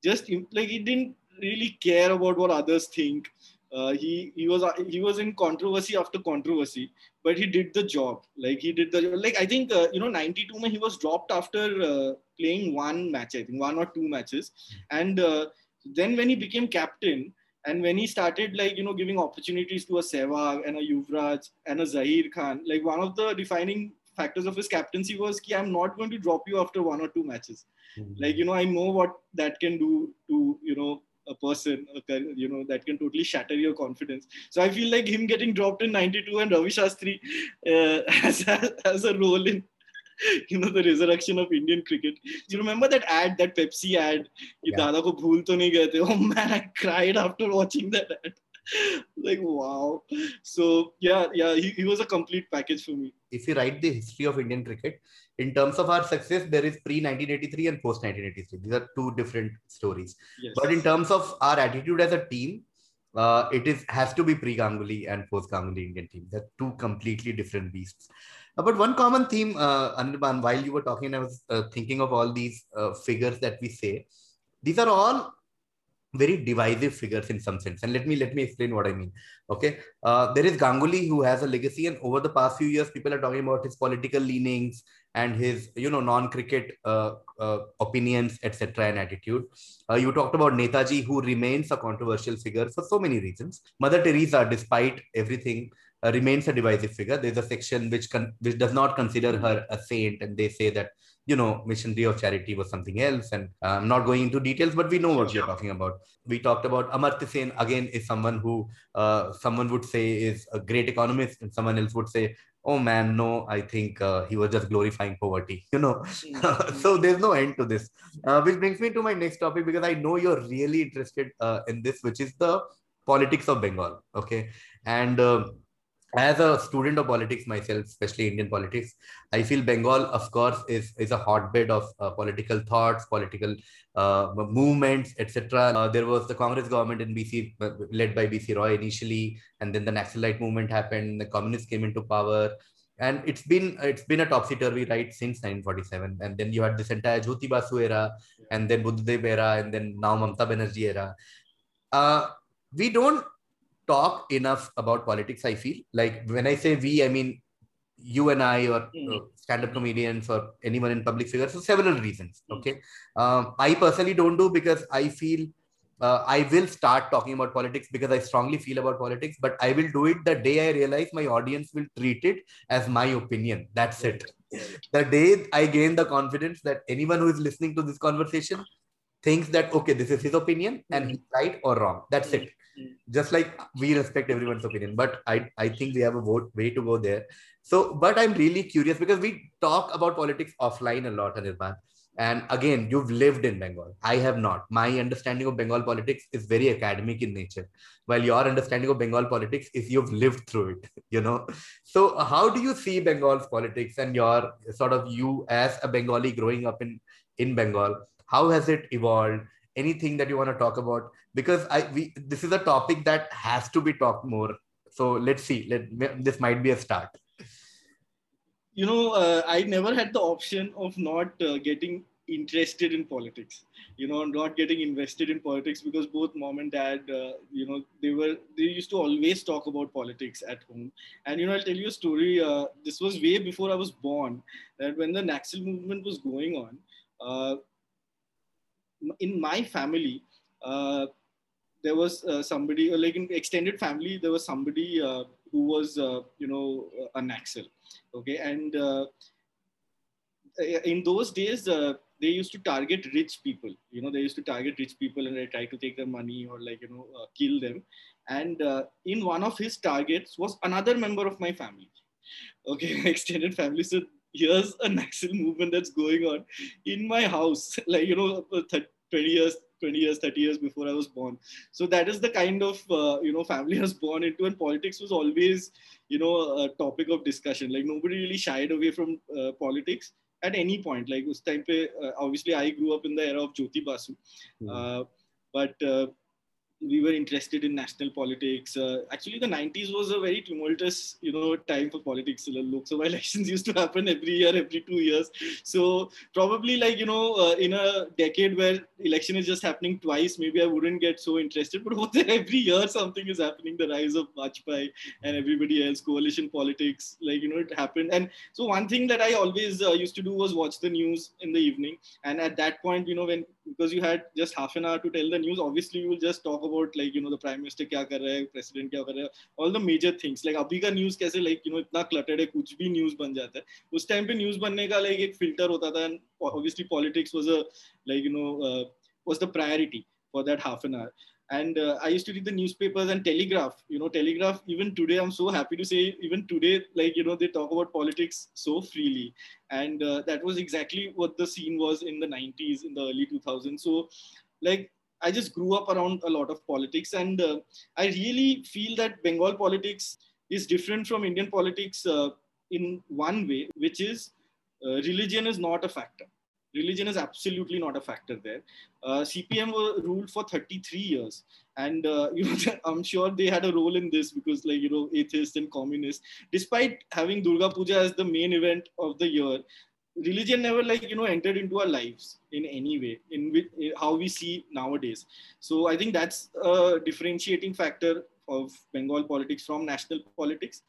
just like he didn't really care about what others think. Uh, he he was he was in controversy after controversy, but he did the job. Like he did the like I think uh, you know 92 mein he was dropped after uh, playing one match, I think one or two matches. And uh, then when he became captain, and when he started like you know giving opportunities to a Sehwag and a Yuvraj and a Zahir Khan, like one of the defining factors of his captaincy was ki I'm not going to drop you after one or two matches. Mm-hmm. Like you know I know what that can do to you know a person you know that can totally shatter your confidence so i feel like him getting dropped in 92 and ravi shastri uh, [laughs] has, has a role in you know the resurrection of Indian cricket. You remember that ad, that Pepsi ad? Yeah. Dada ko bhool to nahi gaye Oh man, I cried after watching that ad. [laughs] like wow. So yeah, yeah, he, he was a complete package for me. If you write the history of Indian cricket, in terms of our success, there is pre 1983 and post 1983. These are two different stories. Yes. But in terms of our attitude as a team, uh, it is has to be pre Ganguly and post Ganguly Indian team. They're two completely different beasts. Uh, but one common theme, uh, Anirban, while you were talking, I was uh, thinking of all these uh, figures that we say. These are all very divisive figures in some sense. And let me let me explain what I mean. Okay, uh, there is Ganguly who has a legacy, and over the past few years, people are talking about his political leanings and his you know non-cricket uh, uh, opinions, etc. and attitude. Uh, you talked about Netaji, who remains a controversial figure for so many reasons. Mother Teresa, despite everything, uh, remains a divisive figure. There's a section which con- which does not consider her a saint, and they say that you know, missionary of charity was something else. And uh, I'm not going into details, but we know what you're talking about. We talked about Amartya Sen again is someone who uh, someone would say is a great economist, and someone else would say, "Oh man, no, I think uh, he was just glorifying poverty." [laughs] You know, mm-hmm. [laughs] so there's no end to this. Uh, which brings me to my next topic because I know you're really interested uh, in this, which is the politics of Bengal. Okay, and um, as a student of politics myself, especially Indian politics, I feel Bengal, of course, is, is a hotbed of uh, political thoughts, political uh, movements, etc. Uh, there was the Congress government in BC, uh, led by BC Roy initially, and then the Naxalite movement happened. The communists came into power, and it's been it's been a topsy turvy ride since 1947. And then you had this entire Jyoti Basu era, and then Buddhadev era, and then now Mamta Banerjee era. Uh, we don't talk enough about politics i feel. Like when i say we i mean you and i or uh, stand-up comedians or anyone in public figures for several reasons mm. okay? Um, i personally don't do because i feel uh, i will start talking about politics because i strongly feel about politics but i will do it the day i realize my audience will treat it as my opinion. That's it. The day i gain the confidence that anyone who is listening to this conversation thinks that okay this is his opinion and he's right or wrong. That's it just like we respect everyone's opinion but i i think we have a way to go there. So but i'm really curious because we talk about politics offline a lot anirban. And again you've lived in bengal. I have not. My understanding of bengal politics is very academic in nature while your understanding of bengal politics is you've lived through it [laughs] you know? So how do you see bengal's politics and your sort of you as a bengali growing up in in bengal? How has it evolved? Anything that you want to talk about because i we this is a topic that has to be talked more. So let's see. Let this might be a start. You know uh, i never had the option of not uh, getting interested in politics. You know not getting invested in politics because both mom and dad uh, you know they were they used to always talk about politics at home. And you know i'll tell you a story uh, this was way before i was born that when the naxal movement was going on uh, in my family, uh, there was uh, somebody, uh, like in extended family, there was somebody uh, who was, uh, you know, an Naxal. Okay. And uh, in those days, they used to target rich people. You know, they used to target rich people and they try to take their money or like, you know, kill them. And in one of his targets was another member of my family. Okay. [laughs] extended family. So here's a Naxal movement that's going on in my house, [laughs] like, you know, 20 years, 20 years, 30 years before I was born. So that is the kind of, uh, you know, family [laughs] I was born into. And politics was always, you know, a topic of discussion. Like nobody really shied away from uh, politics at any point. Like us time pe, uh, obviously I grew up in the era of Jyoti Basu. Mm. but uh, we were interested in national politics. Uh, actually, the 90s was a very tumultuous, you know, time for politics. Lok Sabha elections used to happen every year, every two years. So probably like, you know, uh, in a decade where election is just happening twice, maybe I wouldn't get so interested. But [laughs] every year something is happening, the rise of Vajpayee and everybody else, coalition politics, like, you know, it happened. And so one thing that I always uh, used to do was watch the news in the evening. And at that point, you know, when because you had just half an hour to tell the news obviously you will just talk about like you know the prime minister kya kar raha hai president kya kar raha hai all the major things like abhi ka news kaise like you know itna cluttered hai kuch bhi news ban jata hai us time pe news banne ka like ek filter hota tha and obviously politics was a like you know uh, was the priority for that half an hour and uh, i used to read the newspapers and telegraph. You know telegraph even today i'm so happy to say even today like you know they talk about politics so freely. And uh, that was exactly what the scene was in the 90s in the early 2000s so like i just grew up around a lot of politics. And uh, i really feel that bengal politics is different from indian politics uh, in one way which is uh, religion is not a factor religion is absolutely not a factor there. Uh, CPM ruled for 33 years, and uh, you know [laughs] I'm sure they had a role in this because, like you know, atheists and communists, despite having Durga Puja as the main event of the year, religion never like you know entered into our lives in any way in which how we see nowadays. So i think that's a differentiating factor of bengal politics from national politics.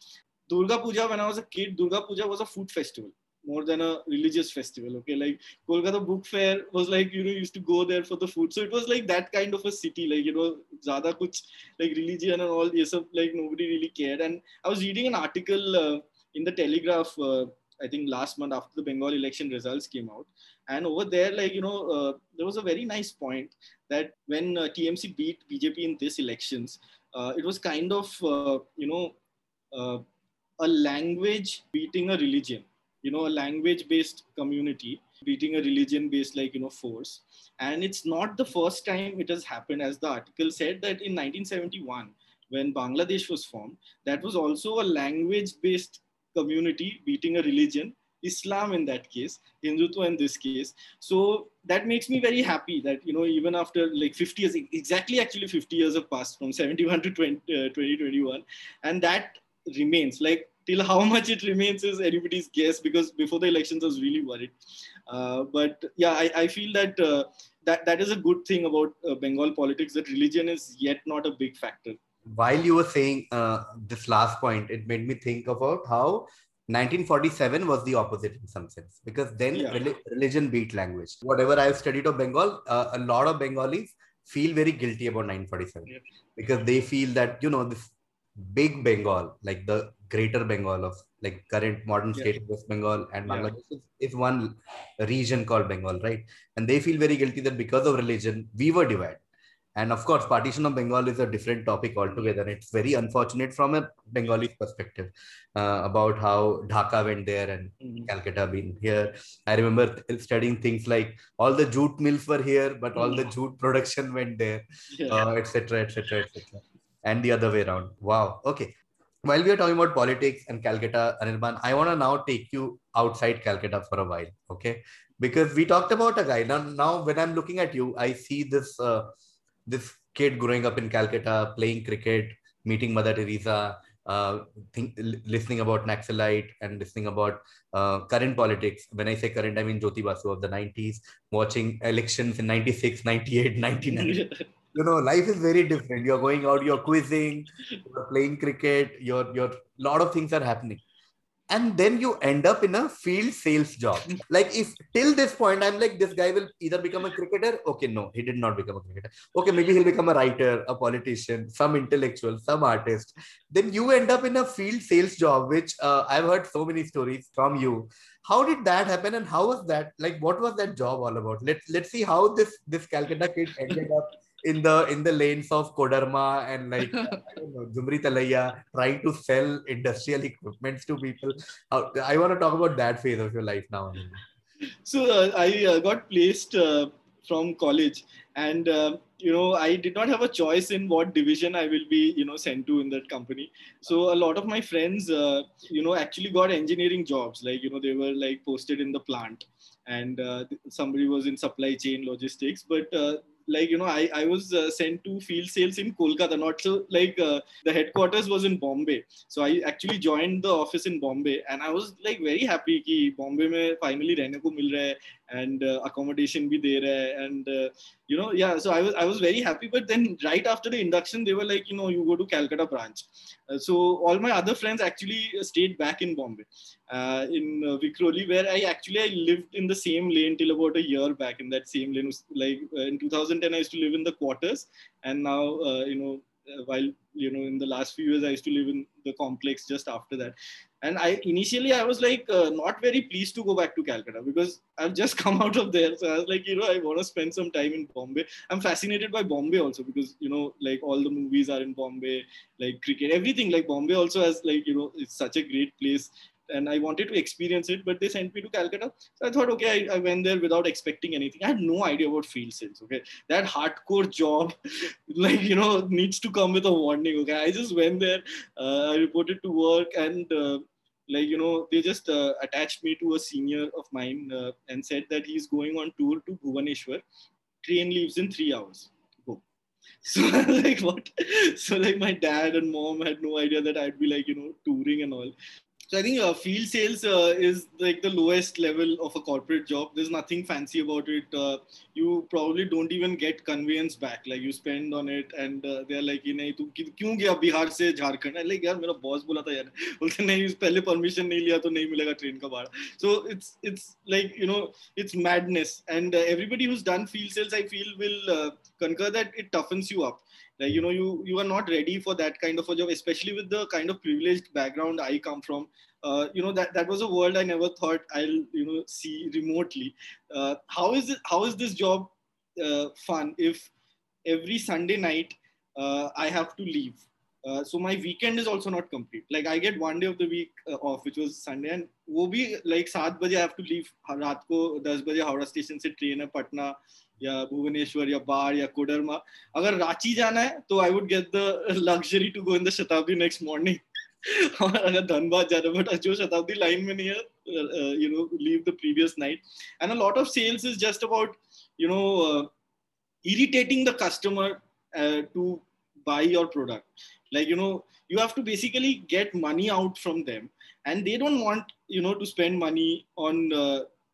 Durga puja when i was a kid durga puja was a food festival more than a religious festival okay? Like kolkata book fair was like you know used to go there for the food. So it was like that kind of a city like you know zada kuch like religion and all this like nobody really cared. And i was reading an article uh, in the telegraph uh, I think last month after the Bengal election results came out. And over there, like, you know, uh, there was a very nice point that when uh, TMC beat BJP in these elections, uh, it was kind of, uh, you know, a language beating a religion, you know, a language based community beating a religion based, like, you know, force. And it's not the first time it has happened, as the article said that in 1971, when Bangladesh was formed, that was also a language based community beating a religion islam in that case hindutva in this case. So that makes me very happy that you know even after like 50 years exactly actually 50 years have passed from 71 to 20, uh, 2021 and that remains. Like till how [laughs] much it remains is anybody's guess because before the elections i was really worried uh, but yeah I, I feel that uh, that that is a good thing about uh, bengal politics that religion is yet not a big factor while you were saying uh, this last point, it made me think about how 1947 was the opposite in some sense because then yeah. religion beat language. Whatever I've studied of Bengal, uh, a lot of Bengalis feel very guilty about 947 yeah. because they feel that you know this big Bengal, like the greater Bengal of like current modern state yeah. of West Bengal and Bangladesh yeah. is, one region called Bengal, right? And they feel very guilty that because of religion, we were divided and of course partition of bengal is a different topic altogether it's very unfortunate from a bengali perspective uh, about how dhaka went there and mm-hmm. calcutta been here i remember studying things like all the jute mills were here but all the mm. jute production went there etc etc etc and the other way around. Wow. Okay. While we are talking about politics and calcutta anirban i want to now take you outside calcutta for a while okay? Because we talked about a guy. Now, now when i'm looking at you i see this uh, this kid growing up in Calcutta, playing cricket, meeting Mother Teresa, uh, think, listening about Naxalite and listening about uh, current politics. When I say current, I mean Jyoti Basu of the 90s, watching elections in 96, 98, 99. [laughs] you know, life is very different. You're going out, you're quizzing, you're playing cricket, you're, you're, lot of things are happening and then you end up in a field sales job. like if till this point I'm like this guy will either become a cricketer. Okay, no, he did not become a cricketer. Okay, maybe he'll become a writer, a politician, some intellectual, some artist. Then you end up in a field sales job, which uh, I've heard so many stories from you. How did that happen, and how was that? Like, what was that job all about? Let's let's see how this this Calcutta kid ended up in the in the lanes of Koderma and like [laughs] I know, Jhumri Telaiya trying to sell industrial equipments to people. I want to talk about that phase of your life now. So uh, I uh, got placed uh, from college, and uh, you know I did not have a choice in what division I will be you know sent to in that company. So a lot of my friends, uh, you know, actually got engineering jobs. Like you know they were like posted in the plant and uh, somebody was in supply chain logistics but uh, like you know i i was uh, sent to field sales in kolkata not so like uh, the headquarters was in bombay. So i actually joined the office in bombay and i was like very happy ki bombay mein finally rehne ko mil raha hai and uh, accommodation be there and uh, you know yeah so i was i was very happy but then right after the induction they were like you know you go to calcutta branch uh, so all my other friends actually stayed back in bombay uh, in uh, Vikhroli, where I actually I lived in the same lane till about a year back in that same lane. Like uh, in 2010, I used to live in the quarters, and now uh, you know uh, while you know in the last few years I used to live in the complex just after that. And I initially I was like uh, not very pleased to go back to Calcutta because I've just [laughs] come out of there. So I was like, you know, I want to spend some time in Bombay. I'm fascinated by Bombay also because you know, like all the movies are in Bombay, like cricket, everything. Like Bombay also has like you know, it's such a great place and I wanted to experience it, but they sent me to Calcutta. So I thought, okay, I, I, went there without expecting anything. I had no idea about field sales. Okay, that hardcore job, [laughs] like you know, needs to come with a warning. Okay, I just went there, uh, I reported to work, and uh, like you know, they just uh, attached me to a senior of mine uh, and said that he's going on tour to Bhubaneswar. Train leaves in three hours. Go. [laughs] So like what? So like my dad and mom had no idea that I'd be like you know touring and all so I think uh, field sales uh, is like the lowest level of a corporate job. There's nothing fancy about it. Uh, you probably don't even get conveyance back. Like you spend on it, and uh, they're like, "ये नहीं तू क्यों गया बिहार से Jharkhand?" I'm like, "यार मेरा boss बोला था यार, [laughs] बोलते नहीं पहले permission नहीं लिया तो नहीं मिलेगा train का भाड़ा." So it's it's like you know it's madness, and uh, everybody who's done field sales, I feel, will uh, concur that it toughens you up like you know you you are not ready for that kind of a job especially with the kind of privileged background i come from. Uh, you know that that was a world i never thought i'll you know see remotely. Uh, how is it how is this job uh, fun if every sunday night uh, i have to leave? Uh, so my weekend is also not complete. Like i get one day of the week uh, off which was sunday and wo bhi like 7 baje i have to leave. Raat ko 10 baje howrah station se train hai patna या भुवनेश्वर, या बाढ़, या कोडरमा. अगर रांची जाना है तो I would get the luxury to go in the Shatabdi next morning अगर धनबाद जा रहा है बट जो शताब्दी लाइन में नहीं है you know leave the previous night and a lot of sales is just about you know irritating the customer to buy your product like you know you have to basically get money out from them and they don't want you know to spend money on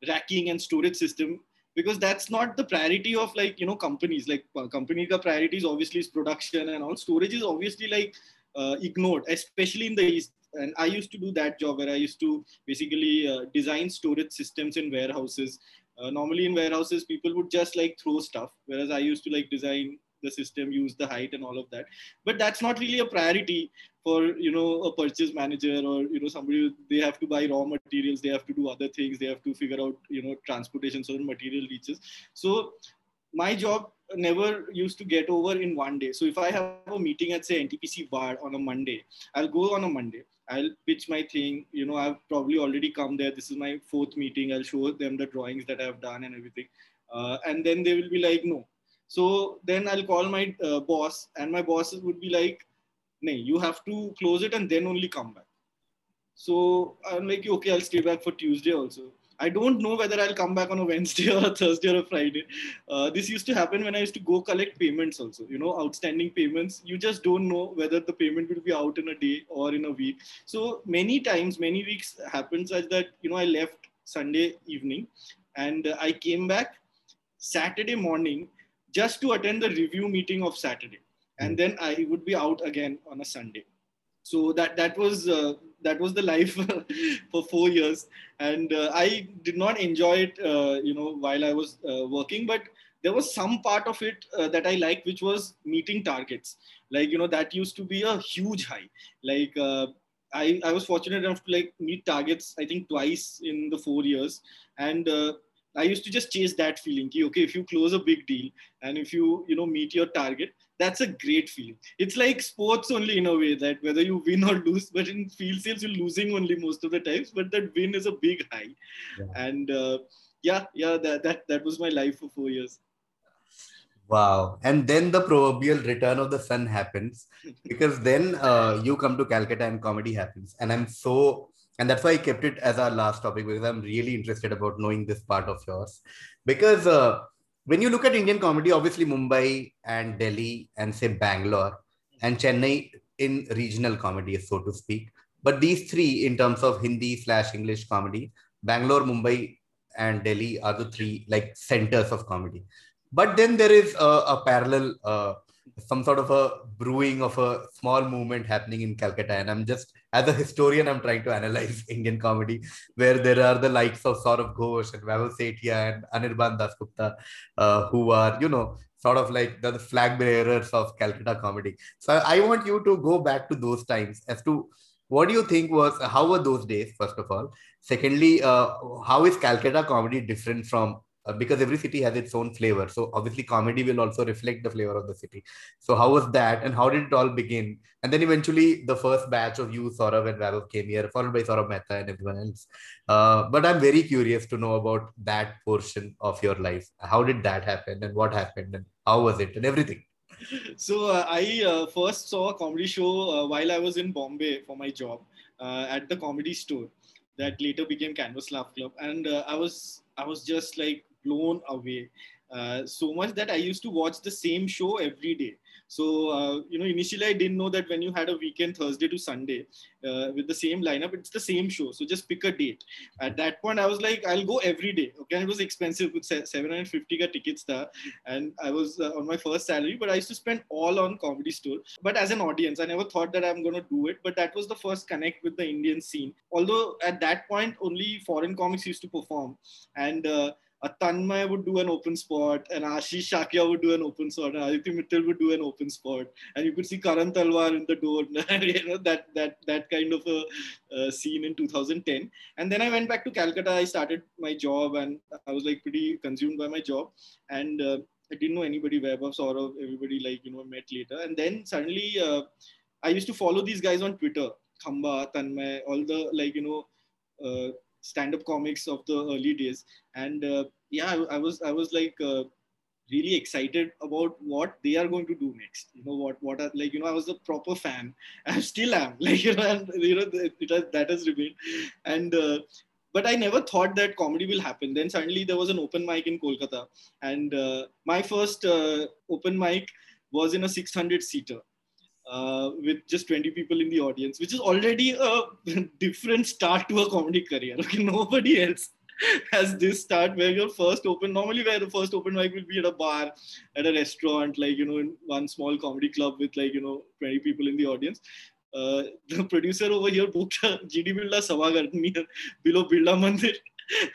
racking and storage system because that's not the priority of like you know companies. Like uh, company the priority is obviously is production and all. Storage is obviously like uh, ignored especially in the east. And i used to do that job where i used to basically uh, design storage systems in warehouses. Uh, normally in warehouses people would just like throw stuff whereas i used to like design the system use the height and all of that but that's not really a priority for you know a purchase manager or you know somebody they have to buy raw materials they have to do other things they have to figure out you know transportation so the material reaches so my job never used to get over in one day so if i have a meeting at say ntpc Barh on a monday i'll go on a monday I'll pitch my thing. You know, I've probably already come there. This is my fourth meeting. I'll show them the drawings that I've done and everything. Uh, and then they will be like, no, so then I'll call my uh, boss, and my boss would be like, "No, you have to close it and then only come back." So I'm like, "Okay, I'll stay back for Tuesday also." I don't know whether I'll come back on a [laughs] Wednesday or a Thursday or a Friday. Uh, this used to happen when I used to go collect payments also. You know, outstanding payments. You just don't know whether the payment will be out in a day or in a week. So many times, many weeks happened such that you know I left Sunday evening, and I came back Saturday morning just to attend the review meeting of Saturday, and then I would be out again on a Sunday. So that that was uh, that was the [laughs] life for four years, and uh, I did not enjoy it, uh, you know, while I was uh, working, but there was some part of it uh, that I liked, which was meeting targets. Like you know, that used to be a huge high. Like uh, I, I was fortunate enough to like meet targets i think twice in the four years and uh, I used to just chase that feeling. Okay, if you close a big deal and if you you know meet your target, that's a great feeling. It's like sports only in a way that whether you win or lose, but in field sales you're losing only most of the times, but that win is a big high. Yeah. And uh, yeah, yeah, that, that that was my life for four years. Wow. And then the proverbial return of the sun happens [laughs] because then uh, you come to Calcutta and comedy happens. And I'm so and that's why i kept it as our last topic because i'm really interested about knowing this part of yours. Because uh, when you look at indian comedy obviously mumbai and delhi and say bangalore and chennai in regional comedy so to speak. But these three in terms of hindi slash english comedy bangalore mumbai and delhi are the three like centers of comedy. But then there is a, a parallel uh, some sort of a brewing of a small movement happening in Calcutta. And I'm just, as a historian, I'm trying to analyze [laughs] Indian comedy, where there are the likes of Saurav Ghosh and Vaibhav Sethia and Anirban Dasgupta, uh, who are, you know, sort of like the, the flag bearers of Calcutta comedy. So I want you to go back to those times as to what do you think was, how were those days, first of all? Secondly, uh, how is Calcutta comedy different from uh, because every city has its own flavor. So obviously, comedy will also reflect the flavor of the city. So how was that, and how did it all begin? And then eventually, the first batch of you, Saurav and Vaibhav, came here, followed by Saurabh Mehta and everyone else. Uh, but I'm very curious to know about that portion of your life. How did that happen, and what happened, and how was it, and everything. So uh, I uh, first saw a comedy show uh, while I was in Bombay for my job uh, at the comedy store that later became Canvas Laugh Club, and I was I was just like blown away uh, so much that I used to watch the same show every day. So, uh, you know, initially I didn't know that when you had a weekend, Thursday to Sunday, uh, with the same lineup, it's the same show. So just pick a date. At that point, I was like, I'll go every day. Okay. And it was expensive with 750 tickets there. And I was uh, on my first salary, but I used to spend all on Comedy Store. But as an audience, I never thought that I'm going to do it. But that was the first connect with the Indian scene. Although at that point, only foreign comics used to perform. And uh, a Tanmay would do an open spot, and Ashish Shakya would do an open spot, and Aditya Mittal would do an open spot, and you could see Karan Talwar in the door, [laughs] you know that that that kind of a uh, scene in 2010. And then I went back to Calcutta. I started my job, and I was like pretty consumed by my job, and uh, I didn't know anybody, Vaibhav, Saurav, everybody like you know met later, and then suddenly uh, I used to follow these guys on Twitter, Khamba, Tanmay, all the like you know uh, stand-up comics of the early days. And uh, yeah I, I, was i was like uh, really excited about what they are going to do next. You know what what are like you know i was a proper fan. [laughs] I still am. [laughs] Like you know and you know it has, that has remained. And uh, but I never thought that comedy will happen. Then suddenly there was an open mic in Kolkata, and uh, my first uh, open mic was in a 600 seater uh, with just 20 people in the audience, which is already a [laughs] different start to a comedy career. Okay, [laughs] nobody else has this start where your first open, normally where the first open mic will be at a bar, at a restaurant, like, you know, in one small comedy club with like, you know, 20 people in the audience. Uh, the producer over here booked a [laughs] GD Birla Sabhagar near below Birla Mandir.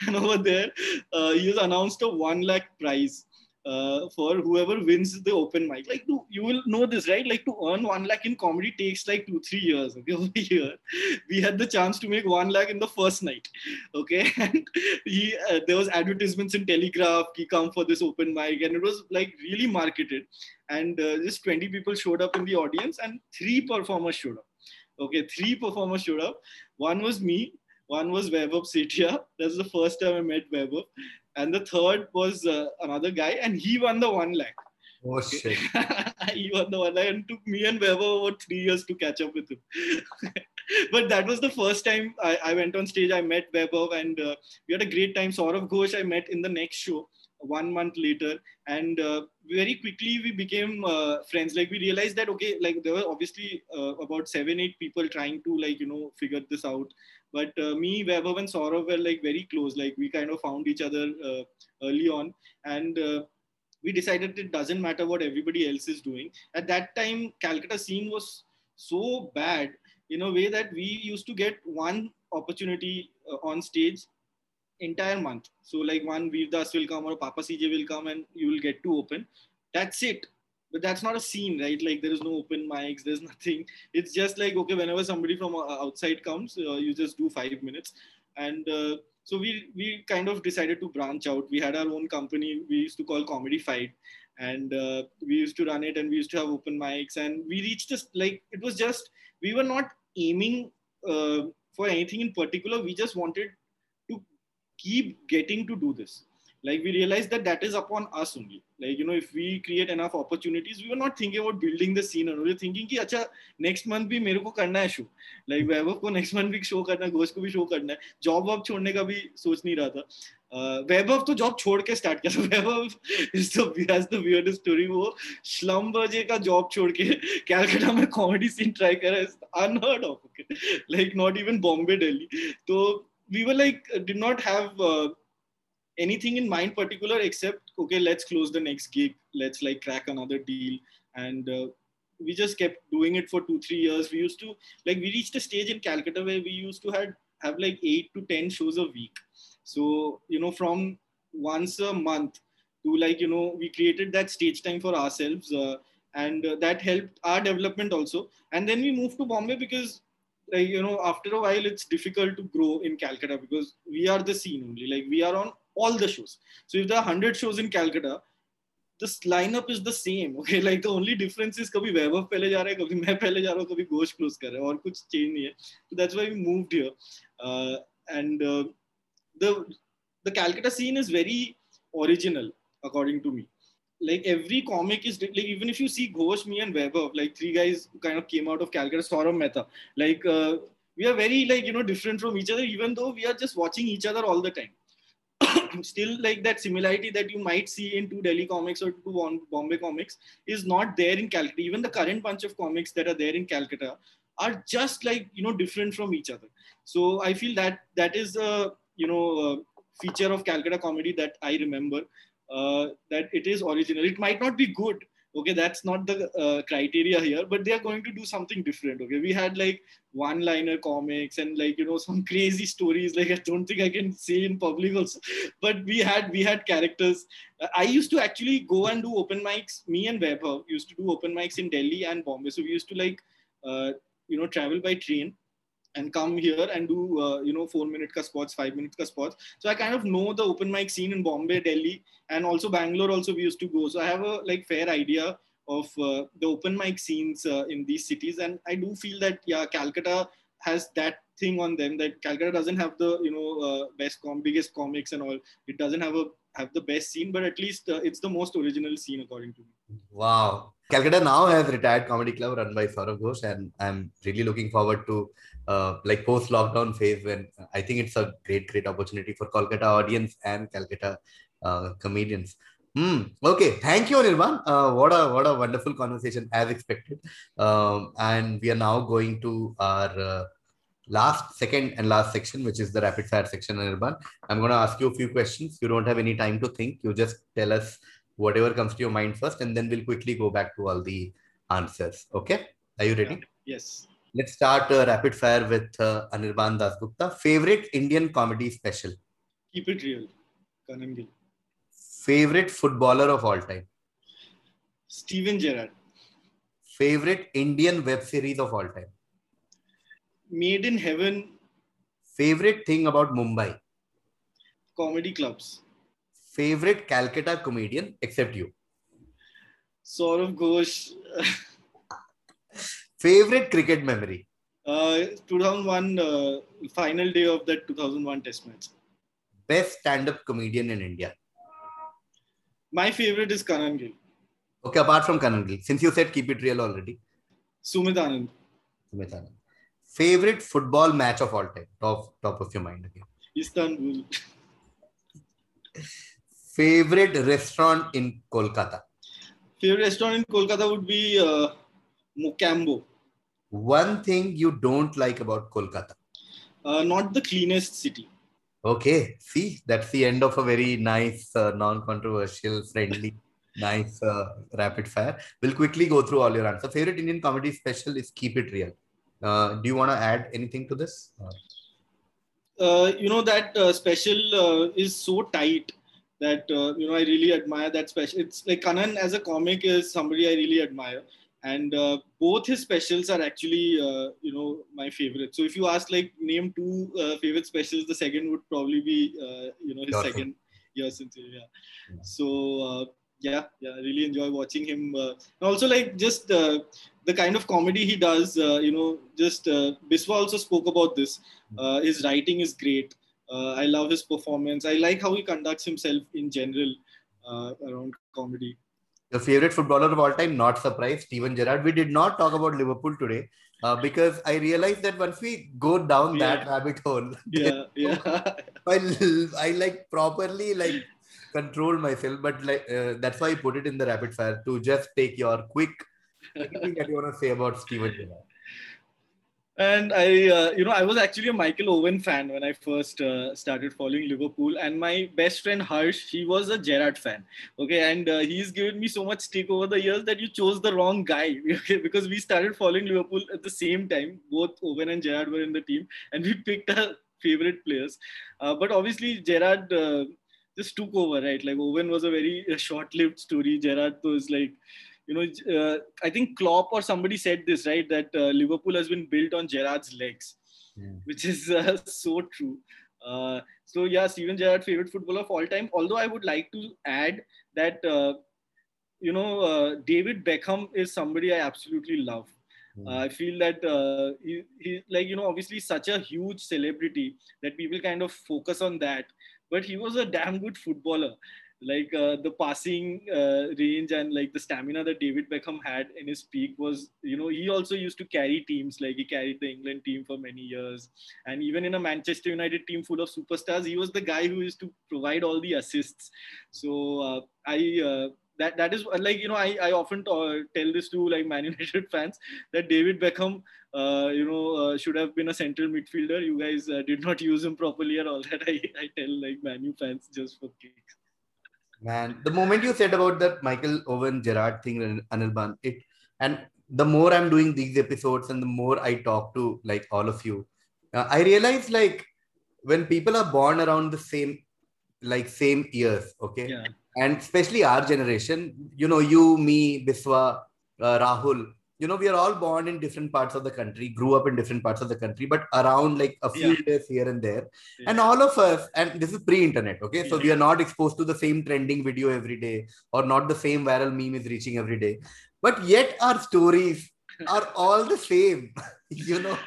and over there, uh, he has announced a 1 lakh prize uh, for whoever wins the open mic. Like, to, you will know this, right? Like, to earn one lakh in comedy takes like two, three years. Okay, [laughs] over here, we had the chance to make one lakh in the first night. Okay, [laughs] and he uh, there was advertisements in Telegraph. He come for this open mic, and it was like really marketed. And uh, just 20 people showed up in the audience, and three performers showed up. Okay, three performers showed up. One was me, one was Vaibhav Sethia. That's the first time I met Vaibhav and the third was uh, another guy, and he won the one lakh. Oh shit! [laughs] he won the one lakh, and took me and Vaibhav over three years to catch up with him. [laughs] but that was the first time I, I went on stage. I met Vaibhav, and uh, we had a great time. Saurav Ghosh I met in the next show one month later and uh, very quickly we became uh, friends like we realized that okay like there were obviously uh, about seven eight people trying to like you know figure this out but uh, me, Vaibhav, and Saurav were like very close. Like we kind of found each other uh, early on, and uh, we decided it doesn't matter what everybody else is doing. At that time, Calcutta scene was so bad in a way that we used to get one opportunity uh, on stage entire month. So like one Veer Das will come or Papa CJ will come and you will get to open. That's it but that's not a scene right? Like there is no open mics there's [laughs] nothing. It's just like okay whenever somebody from uh, outside comes uh, you just do five minutes. And uh, so we we kind of decided to branch out. We had our own company. We used to call comedy fight. And uh, we used to run it and we used to have open mics. And we reached this like it was just we were not aiming uh, for anything in particular. We just wanted to keep getting to do this like we realized that that is upon us only like you know if we create enough opportunities we were not thinking about building the scene and we were thinking कि अच्छा next month भी मेरे को करना है show like वैभव को next month भी show करना है घोष को भी शो करना है जॉब वॉब छोड़ने का भी सोच नहीं रहा था वैभव तो जॉब छोड़ के स्टार्ट किया Vaibhav is the has the weird story वो श्लम बजे का जॉब छोड़ के कैलकाटा में comedy scene unheard of okay like not even Bombay Delhi तो we were like did not have uh, anything in mind particular except okay let's close the next gig. Let's like crack another deal. And uh, we just kept doing it for two three years. We used to like we reached a stage in calcutta where we used to had have like eight to ten shows a week. So you know from once a month to like you know we created that stage time for ourselves uh, and uh, that helped our development also. And then we moved to bombay because like you know after a while it's difficult to grow in calcutta because we are the scene only. Like we are on all the shows. So if there are 100 shows in Calcutta, this lineup is the same. [laughs] Okay, like the only difference is कभी वैभव पहले जा रहा है, कभी मैं पहले जा रहा हूँ, कभी घोष क्लोज कर रहे है, और कुछ change नहीं है. So that's why we moved here. Uh, and uh, the the Calcutta scene is very original, according to me. Like every comic is like even if you see Ghosh, me and Vaibhav, like three guys kind of came out of Calcutta, Saurabh Mehta. Like uh, we are very like you know different from each other, even though we are just watching each other all the time. [coughs] still like that similarity that you might see in two Delhi comics or two Bombay comics is not there in Calcutta. Even the current bunch of comics that are there in Calcutta are just like you know different from each other. So I feel that that is a you know a feature of Calcutta comedy that I remember uh, that it is original. It might not be good, okay that's not the uh, criteria here but they are going to do something different okay? We had like one liner comics and like you know [laughs] some crazy stories like i don't think i can say in public also. [laughs] But we had we had characters. Uh, i used to actually go and do open mics. Me and Vaibhav used to do open mics in delhi and bombay. So we used to like uh, you know travel by train and come here and do uh, you know four minute ka spots five minute ka spots. So i kind of know the open mic scene in bombay delhi and also bangalore also we used to go. So i have a like fair idea of uh, the open mic scenes uh, in these cities. And i do feel that yeah calcutta has that thing on them that calcutta doesn't have the you know uh, best com biggest comics and all. It doesn't have a have the best scene but at least uh, it's the most original scene according to me. Wow. Calcutta now has retired comedy club run by saurav ghosh and i'm really looking forward to uh, like post lockdown phase when I think it's a great, great opportunity for Kolkata audience and Calcutta uh, comedians. Mm, okay, thank you, Anirban. Uh, what a what a wonderful conversation as expected. Um, and we are now going to our uh, last, second, and last section, which is the rapid fire section, Anirban. I'm going to ask you a few questions. You don't have any time to think. You just tell us whatever comes to your mind first, and then we'll quickly go back to all the answers. Okay, are you ready? Yes. Let's start uh, rapid fire with uh, Anirban Dasgupta. Favorite Indian comedy special? Keep it real. Kanan Gill. Favorite footballer of all time? Steven Gerrard. Favorite Indian web series of all time? Made in Heaven. Favorite thing about Mumbai? Comedy clubs. Favorite Calcutta comedian except you? Saurav Ghosh. [laughs] Favorite cricket memory? Uh, 2001 uh, final day of that 2001 Test match. Best stand-up comedian in India. My favorite is Kanan Gill. Okay, apart from Kanan Gill, since you said keep it real already. Sumit Anand. Sumit Anand. Favorite football match of all time, top top of your mind again. Istanbul. Favorite restaurant in Kolkata. Favorite restaurant in Kolkata would be uh, Mocambo. One thing you don't like about Kolkata? Uh, not the cleanest city. Okay, see, that's the end of a very nice, uh, non-controversial, friendly, [laughs] nice uh, rapid fire. We'll quickly go through all your answers. Favorite Indian comedy special is Keep It Real. Uh, do you want to add anything to this? Uh, you know that uh, special uh, is so tight that you know I really admire that special. It's like Kanan as a comic is somebody I really admire and uh, both his specials are actually uh, you know my favorite so if you ask like name two uh, favorite specials the second would probably be uh, you know his second year since yeah. yeah. so uh, yeah yeah I really enjoy watching him uh, and also like just the kind of comedy he does you know just biswa also spoke about this hmm. his writing is great i love his performance i like how he conducts himself in general around comedy the favorite footballer of all time, not surprised, Steven Gerrard. We did not talk about Liverpool today uh, because I realized that once we go down yeah. that rabbit hole, [laughs] yeah, yeah, [laughs] I, I like properly like control myself, but like uh, that's why I put it in the rapid fire to just take your quick anything that you want to say about Steven Gerrard and I, uh, you know, I was actually a Michael Owen fan when I first uh, started following Liverpool. And my best friend Harsh, he was a Gerrard fan. Okay, and uh, he's given me so much stick over the years that you chose the wrong guy. [laughs] Okay, because we started following Liverpool at the same time. Both Owen and Gerrard were in the team, and we [laughs] picked our favorite players. Uh, but obviously, Gerrard uh, just took over, right? Like Owen was a very uh, short-lived story. Gerrard was like you know, uh, I think Klopp or somebody said this, right? That uh, Liverpool has been built on Gerrard's legs, yeah. which is uh, [laughs] so true. Uh, so yeah, Steven Gerrard, favorite footballer of all time. Although I would like to add that, uh, you know, uh, David Beckham is somebody I absolutely love. Mm. I feel that he, he, like, you know, obviously such a huge celebrity that people kind of focus on that, but he was a damn good footballer like uh, the passing uh, range and like the stamina that David Beckham had in his peak was, you know, he also used to carry teams. Like he carried the England team for many years, and even in a Manchester United team full of superstars, he was the guy who used to provide all the assists. So uh, I. Uh, that, that is like you know I, I often t- tell this to like Man [laughs] United fans that David Beckham uh, you know uh, should have been a central midfielder you guys did not use him properly at all [laughs] that I, I tell like Man U fans just for kicks Man, the moment you said about that Michael Owen Gerrard thing, Anirban, it and the more I'm doing these episodes and the more I talk to like all of you, uh, I realize like when people are born around the same like same years, okay, yeah. and especially our generation, you know, you, me, Biswa, uh, Rahul, you know we are all born in different parts of the country grew up in different parts of the country but around like a few Yeah. years here and there Yeah. and all of us and this is pre-internet okay so Yeah. we are not exposed to the same trending video every day or not the same viral meme is reaching every day but yet our stories are [laughs] all the same [laughs] you know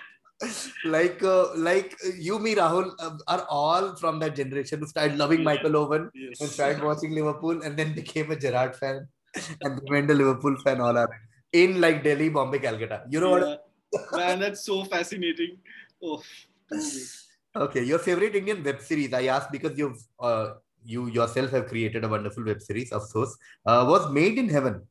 like uh, like uh, you me rahul uh, are all from that generation who started loving michael owen Yes. and started watching liverpool and then became a gerrard fan and remained a liverpool fan all our in like delhi bombay calcutta you know what Man, that's so fascinating. Oh. Okay, your favorite Indian web series? I asked because you've uh, you yourself have created a wonderful web series, of course. Uh, was Made in Heaven.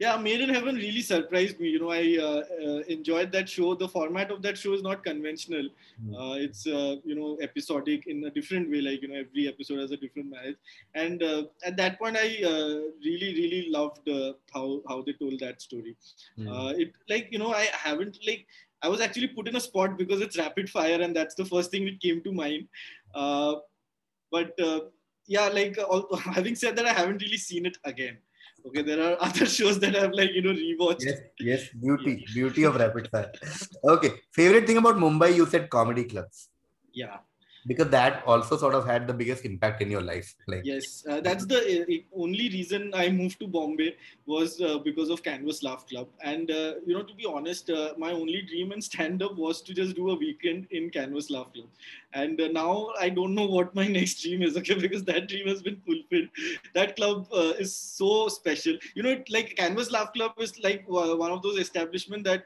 Yeah made in heaven really surprised me. You know i uh, uh, enjoyed that show. The format of that show is not conventional. Hmm. uh, it's uh, you know episodic in a different way like you know every episode has a different marriage. And uh, at that point i uh, really really loved uh, how how they told that story. Uh, it like you know i haven't like i was actually put in a spot because it's rapid fire and that's the first thing that came to mind. Uh, but uh, yeah like [laughs] having said that i haven't really seen it again okay there are [laughs] other shows that i've like you know rewatched yes, yes, beauty, beauty of rapid fire. Okay, favorite thing about Mumbai? You said comedy clubs yeah because that also sort of had the biggest impact in your life. Like, yes uh, that's the uh, only reason i moved to bombay was uh, because of canvas laugh club. And uh, you know to be honest uh, my only dream in stand up was to just do a weekend in canvas laugh club. And uh, now i don't know what my [laughs] next dream is okay because that dream has been fulfilled. That club is so special. You know it, like canvas laugh club is like one of those establishments that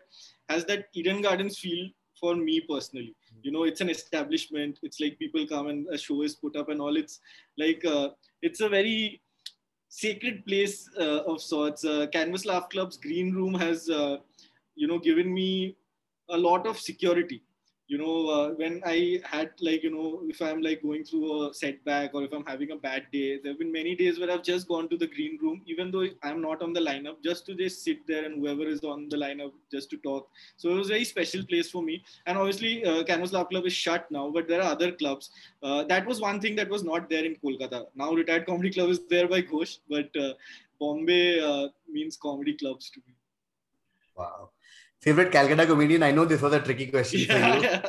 has that eden gardens feel for me personally. You know it's an establishment. It's like people come and a show is put up and all. It's like uh, it's a very sacred place uh, of sorts. Uh, canvas laugh club's green room has uh, you know given me a lot of security you know uh, when i had like you know if i'm like going through a setback or if i'm having a bad day there have been many days where i've just gone to the green room even though i'm not on the lineup just to just sit there and whoever is on the lineup just to talk. So it was a very special place for me. And obviously uh, canvas laugh club is shut now but there are other clubs. Uh, that was one thing that was not there in kolkata. Now retired comedy club is there by ghosh but uh, bombay uh, means comedy clubs to me. Wow. Favorite Calcutta comedian? I know this was a tricky question for you, yeah,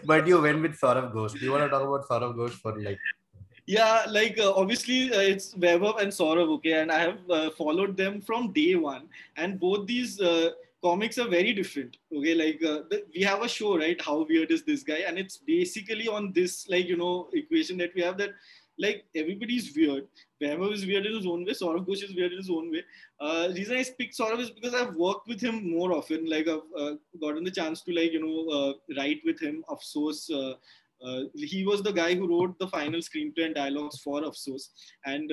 [laughs] but you went with Saurav Ghosh. Do you want to talk about Saurav Ghosh for like? yeah like uh, obviously uh, it's Vaibhav and Saurav okay and I have uh, followed them from day one and both these uh, comics are very different okay like uh, the, we have a show right how weird is this guy and it's basically on this like you know equation that we have that like everybody's weird. Vaibhav is weird in his own way Saurav Ghosh is weird in his own way. Uh, reason I pick Saurav is because I've worked with him more often. Like I've uh, gotten the chance to like you know uh, write with him. Afsos uh, uh, he was the guy who wrote the final screenplay and dialogues for Afsos, and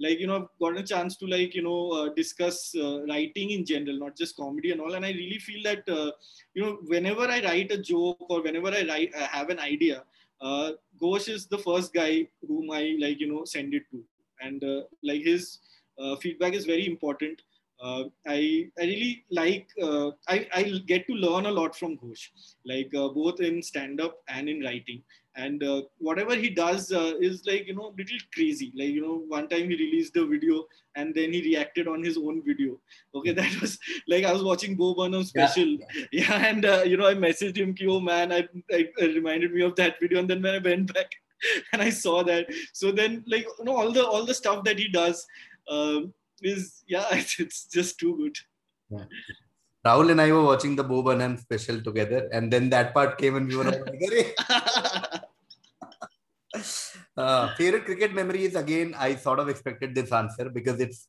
like you know I've gotten a chance to like you know uh, discuss uh, writing in general not just comedy and all. And I really feel that uh, you know whenever I write a joke or whenever I write I have an idea uh, Ghosh is the first guy whom I like you know send it to. And uh, like his uh, feedback is very important. Uh, I, I really like uh, I, I get to learn a lot from Ghosh. Like uh, both in stand up and in writing and uh, whatever he does uh, is like you know little crazy. Like you know one time he released a video and then he reacted on his own video. Okay [laughs] that was like i was watching bo burnham special. Yeah, and uh, you know i messaged him oh man I, I it reminded me of that video. And then when i went back [laughs] and i saw that so then like you know all the all the stuff that he does um, is yeah [laughs] it's, it's just too good. Rahul and I were watching the Bo Burnham special together, and then that part came, and we were like. Uh, favorite cricket memory is again, I sort of expected this answer because it's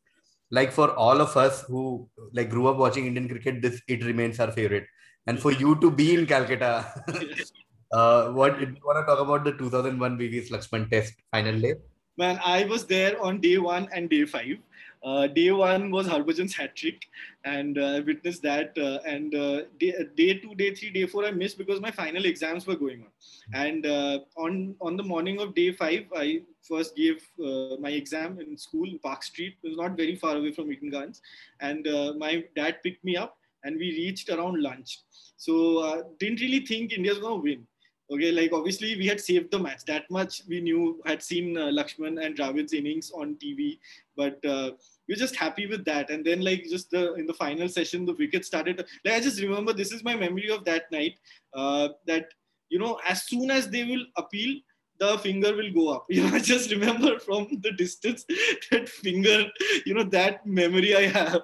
like for all of us who like grew up watching Indian cricket, this it remains our favorite. And for you to be in Calcutta, [laughs] uh, what do you want to talk about the 2001 VVS Laxman Test final day? Man, I was there on day one and day five. Uh, day one was Harbhajan's hat trick, and uh, I witnessed that. Uh, and uh, day, day two, day three, day four, I missed because my final exams were going on. And uh, on on the morning of day five, I first gave uh, my exam in school, Park Street. It was not very far away from Eden Gardens, and my dad picked me up, and we reached around lunch. So didn't really think India's gonna win okay like obviously we had saved the match. That much we knew had seen uh, Laxman and Dravid's innings on TV but uh, we are just happy with that. And then like just the in the final session the wicket started like I just remember this is my memory of that night uh, that you know as soon as they will appeal the finger will go up. [laughs] You know I just remember from the distance [laughs] that finger you know that memory I have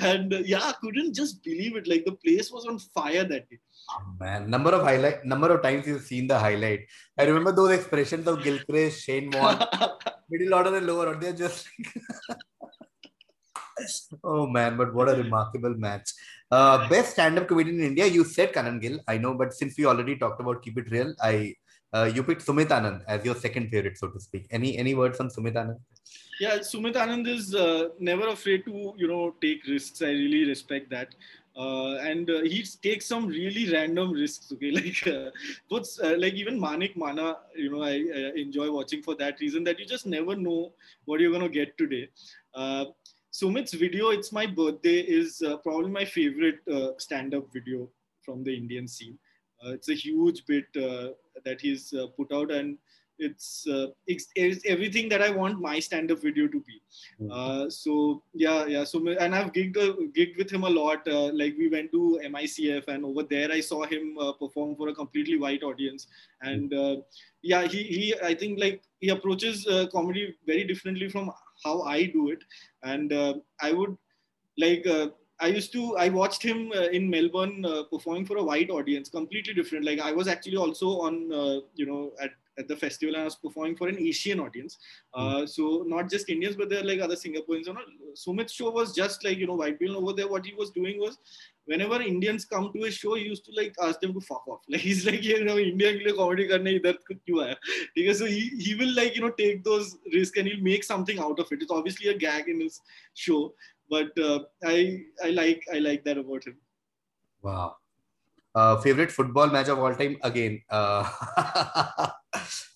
and uh, yeah, I couldn't just believe it. Like the place was on fire that day. Oh, man, number of highlight, number of times you've seen the highlight. I remember those expressions of Gilchrist, Shane Warne, [laughs] middle order and lower order. They're just. [laughs] oh man, but what a remarkable match. Uh, best stand-up comedian in India. You said Kanan Gill. I know, but since we already talked about Keep It Real, I uh, you picked Sumit Anand as your second favorite, so to speak. Any any words on Sumit Anand? Yeah, Sumit Anand is uh, never afraid to you know take risks. I really respect that. Uh, and uh, he takes some really random risks. Okay, [laughs] like uh, puts uh, like even Manik Mana. You know, I, I, enjoy watching for that reason that you just never know what you're gonna get today. Uh, Sumit's video, "It's My Birthday," is uh, probably my favorite stand-up video from the Indian scene. it's a huge bit that he's put out, and it's, uh, it's, it's everything that I want my stand-up video to be. Mm-hmm. Uh, so yeah, yeah. So and I've gigged uh, gigged with him a lot. Uh, like we went to MICF, and over there I saw him uh, perform for a completely white audience. And uh, yeah, he he I think like he approaches comedy very differently from how I do it. And I would like. I used to I watched him uh, in Melbourne uh, performing for a white audience, completely different. Like I was actually also on uh, you know at at the festival and I was performing for an Asian audience. Uh, hmm. so not just Indians, but there are like other Singaporeans. You know, Sumit's show was just like, you know, White Bill over there. What he was doing was whenever Indians come to his show, he used to like ask them to fuck off. [laughs] Like he's like, you know, Indian ke comedy idhar kyun aaya? Because so he, he will like, you know, take those risks and he'll make something out of it. It's obviously a gag in his show, but uh, I I like I like that about him. Wow. Uh, favorite football match of all time again uh, [laughs]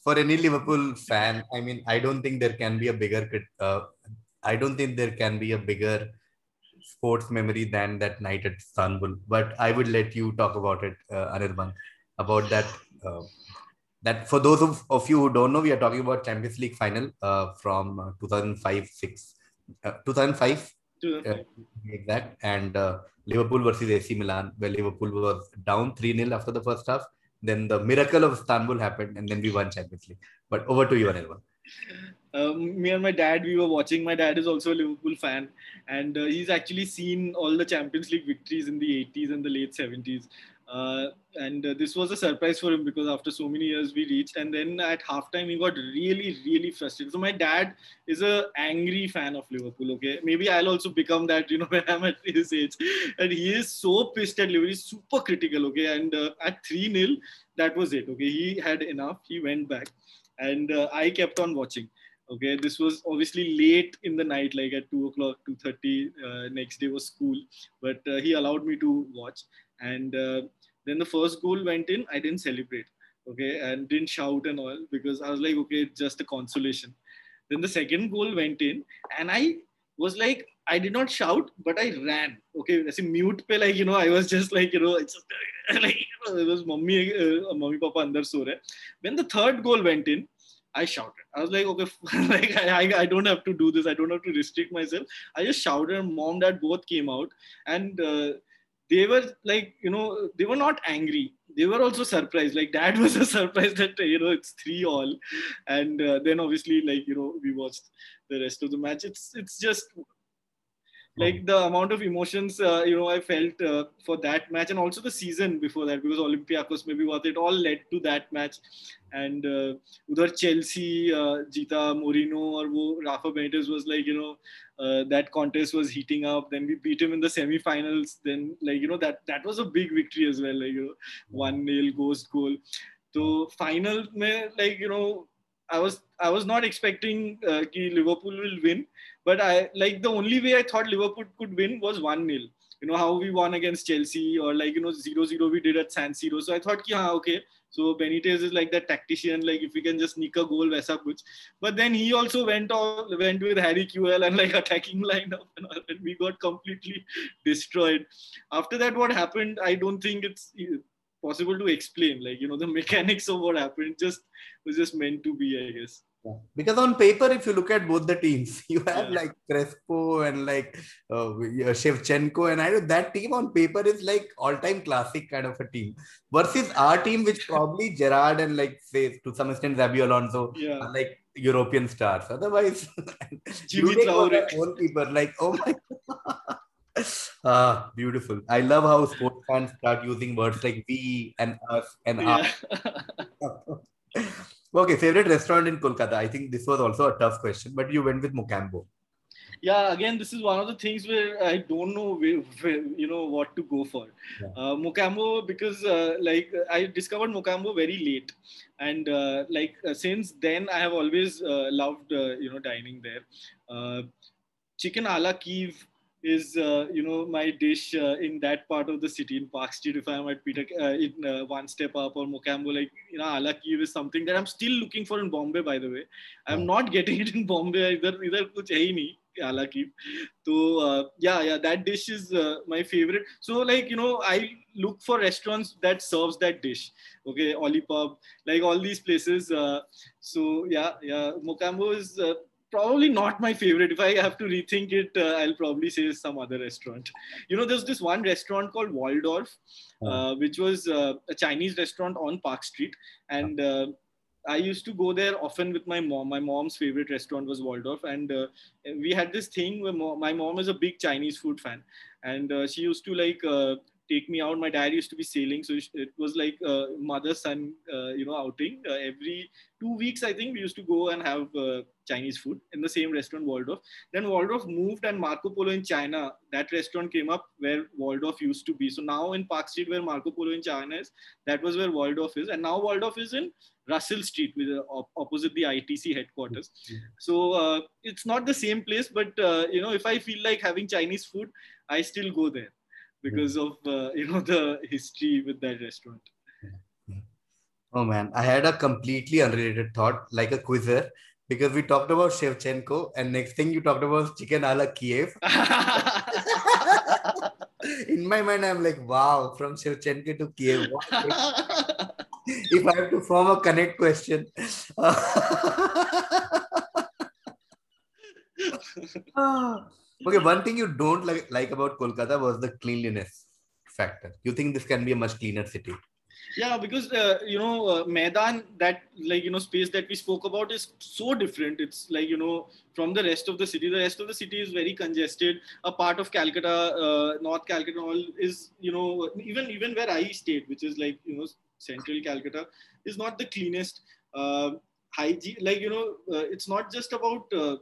for any liverpool fan i mean i don't think there can be a bigger uh, i don't think there can be a bigger sports memory than that night at istanbul but i would let you talk about it uh, anirban about that uh, that for those of, of, you who don't know we are talking about champions league final uh, from uh, 2005 6 2005 make that. And uh, Liverpool versus AC Milan, where Liverpool was down 3 0 after the first half. Then the miracle of Istanbul happened, and then we won Champions League. But over to you, Anirban. Um, me and my dad, we were watching. My dad is also a Liverpool fan, and uh, he's actually seen all the Champions League victories in the 80s and the late 70s. Uh, and uh, this was a surprise for him because after so many years we reached and then at halftime he got really really frustrated. So my dad is a angry fan of liverpool okay? Maybe i'll also become that you know [laughs] when i'm at his age. And he is so pissed at liverpool he's super critical okay? And uh, at 3-0 that was it okay? He had enough he went back and uh, i kept on watching okay? This was obviously late in the night like at 2 o'clock 2.30 uh, next day was school but he allowed me to watch and uh, then the first goal went in, I didn't celebrate, okay, and didn't shout and all because I was like, okay, just a consolation. Then the second goal went in, and I was like, I did not shout, but I ran. Okay, I see mute pe like you know, I was just like you know, it's just, [laughs] like it was mommy, uh, mommy, papa so rahe. When the third goal went in, I shouted. I was like, okay, [laughs] like I, I don't have to do this. I don't have to restrict myself. I just shouted, and mom, dad both came out, and uh, they were like you know they were not angry. They were also surprised. Like dad [laughs] was a surprise that you know it's three all. And uh, then obviously like you know we watched the rest of the match. It's it's just like the amount of emotions uh, you know I felt uh, for that match and also the season before that because Olympiacos maybe what it all led to that match. And uh, udhar Chelsea uh, Jita Mourinho or wo Rafa Benitez was like you know uh, that contest was heating up. Then we beat him in the semi-finals. Then like you know that that was a big victory as well like you know one nil ghost goal. so final mein, like you know I was I was not expecting uh, Liverpool will win, but I like the only way I thought Liverpool could win was one 0 You know how we won against Chelsea or like you know 0-0 we did at San Siro. So I thought, yeah, okay. So Benitez is like that tactician. Like if we can just sneak a goal, वैसा kuch. But then he also went all went with Harry Kewell and like [laughs] attacking lineup and, all, and we got completely destroyed. After that, what happened? I don't think it's possible to explain. Like you know the [laughs] mechanics of what happened just was just meant to be, I guess. Yeah. Because on paper, if you look at both the teams, [laughs] you have yeah. like Crespo and like uh, Shevchenko, and I know that team on paper is like all-time classic kind of a team. Versus our team, which probably [laughs] Gerrard and like say to some extent Xabi Alonso yeah. are like European stars. Otherwise, Djimi Traore, own people like oh my. Ah, beautiful. I love how sports fans start using words like we and us and yeah. [laughs] okay, favorite restaurant in Kolkata. I think this was also a tough question, but you went with Mocambo. Yeah, again, this is one of the things where I don't know where, where you know what to go for. Yeah. Uh, Mocambo because uh, like I discovered Mocambo very late, and uh, like uh, since then I have always uh, loved uh, you know dining there. Uh, chicken a la Kiev is uh, you know my dish uh, in that part of the city in Park Street. If I'm at Peter uh, in uh, one step up or Mocambo, like you know, ala Kiev is something that I'm still looking for in Bombay. By the way, I'm not getting it in Bombay either. Either kuch hai nahi ala Kiev. So uh, yeah, yeah, that dish is uh, my favorite. So like you know, I look for restaurants that serves that dish. Okay, Olypub, like all these places. so yeah, yeah, Mocambo is probably not my favorite. If I have to rethink it, uh, I'll probably say some other restaurant. You know, there's this one restaurant called Waldorf, uh, which was uh, a Chinese restaurant on Park Street. And uh, I used to go there often with my mom. My mom's favorite restaurant was Waldorf. And uh, we had this thing where mo- my mom is a big Chinese food fan. And uh, she used to like take me out. My dad used to be sailing, so it was like mother son, uh, you know, outing. Uh, every two weeks, I think we used to go and have uh, Chinese food in the same restaurant, Waldorf. Then Waldorf moved, and Marco Polo in China, that restaurant came up where Waldorf used to be. So now in Park Street, where Marco Polo in China is, that was where Waldorf is, and now Waldorf is in Russell Street, with uh, opposite the ITC headquarters. So uh, it's not the same place, but uh, you know, if I feel like having Chinese food, I still go there because of uh, [laughs] you know the history with that restaurant. Oh man, I had a completely unrelated thought, like a quizzer, because we talked about Shevchenko, and next thing you talked about chicken a la Kiev. [laughs] [laughs] In my mind, I'm like, wow, from Shevchenko to Kiev. if I have to form a connect question. Okay, one thing you don't like, like about Kolkata was the cleanliness factor. You think this can be a much cleaner city? Yeah, because uh, you know, uh, Maidan, that like you know space that we spoke about is so different. It's like you know from the rest of the city. The rest of the city is very congested. A part of Calcutta, uh, North Calcutta, all is you know even even where I stayed, which is like you know central Calcutta, is not the cleanest. Uh, hygiene, like you know, uh, it's not just about uh,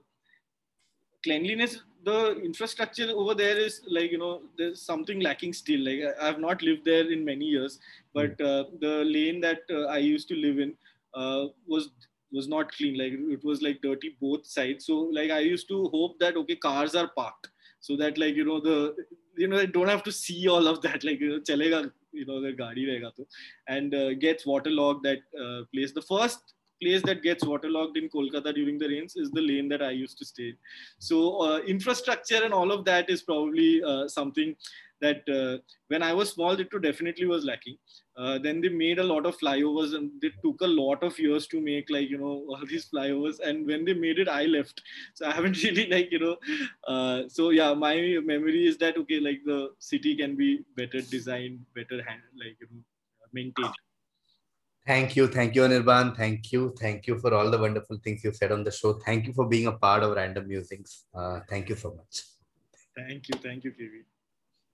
cleanliness the infrastructure over there is like you know there's something lacking still. Like i have not lived there in many years but hmm. uh, the lane that uh, i used to live in uh, was was not clean. Like it was like dirty both sides. So like i used to hope that okay cars are parked so that like you know the you know I don't have to see all of that. [laughs] Like you know chalega you know the gaadi rahega to. And uh, gets waterlogged that uh, place. The first place that gets waterlogged in Kolkata during the rains is the lane that I used to stay. So uh, infrastructure and all of that is probably uh, something that uh, when I was small, it definitely was lacking. Uh, then they made a lot of flyovers and they took a lot of years to make like, you know, all these flyovers. And when they made it, I left. So I haven't [laughs] really like, you know, uh, so yeah, my memory is that, okay, like the city can be better designed, better hand, like, you know, maintained. Thank you. Thank you, Anirban. Thank you. Thank you for all the wonderful things you said on the show. Thank you for being a part of Random Musings. Uh, thank you so much. Thank you. Thank you, KV.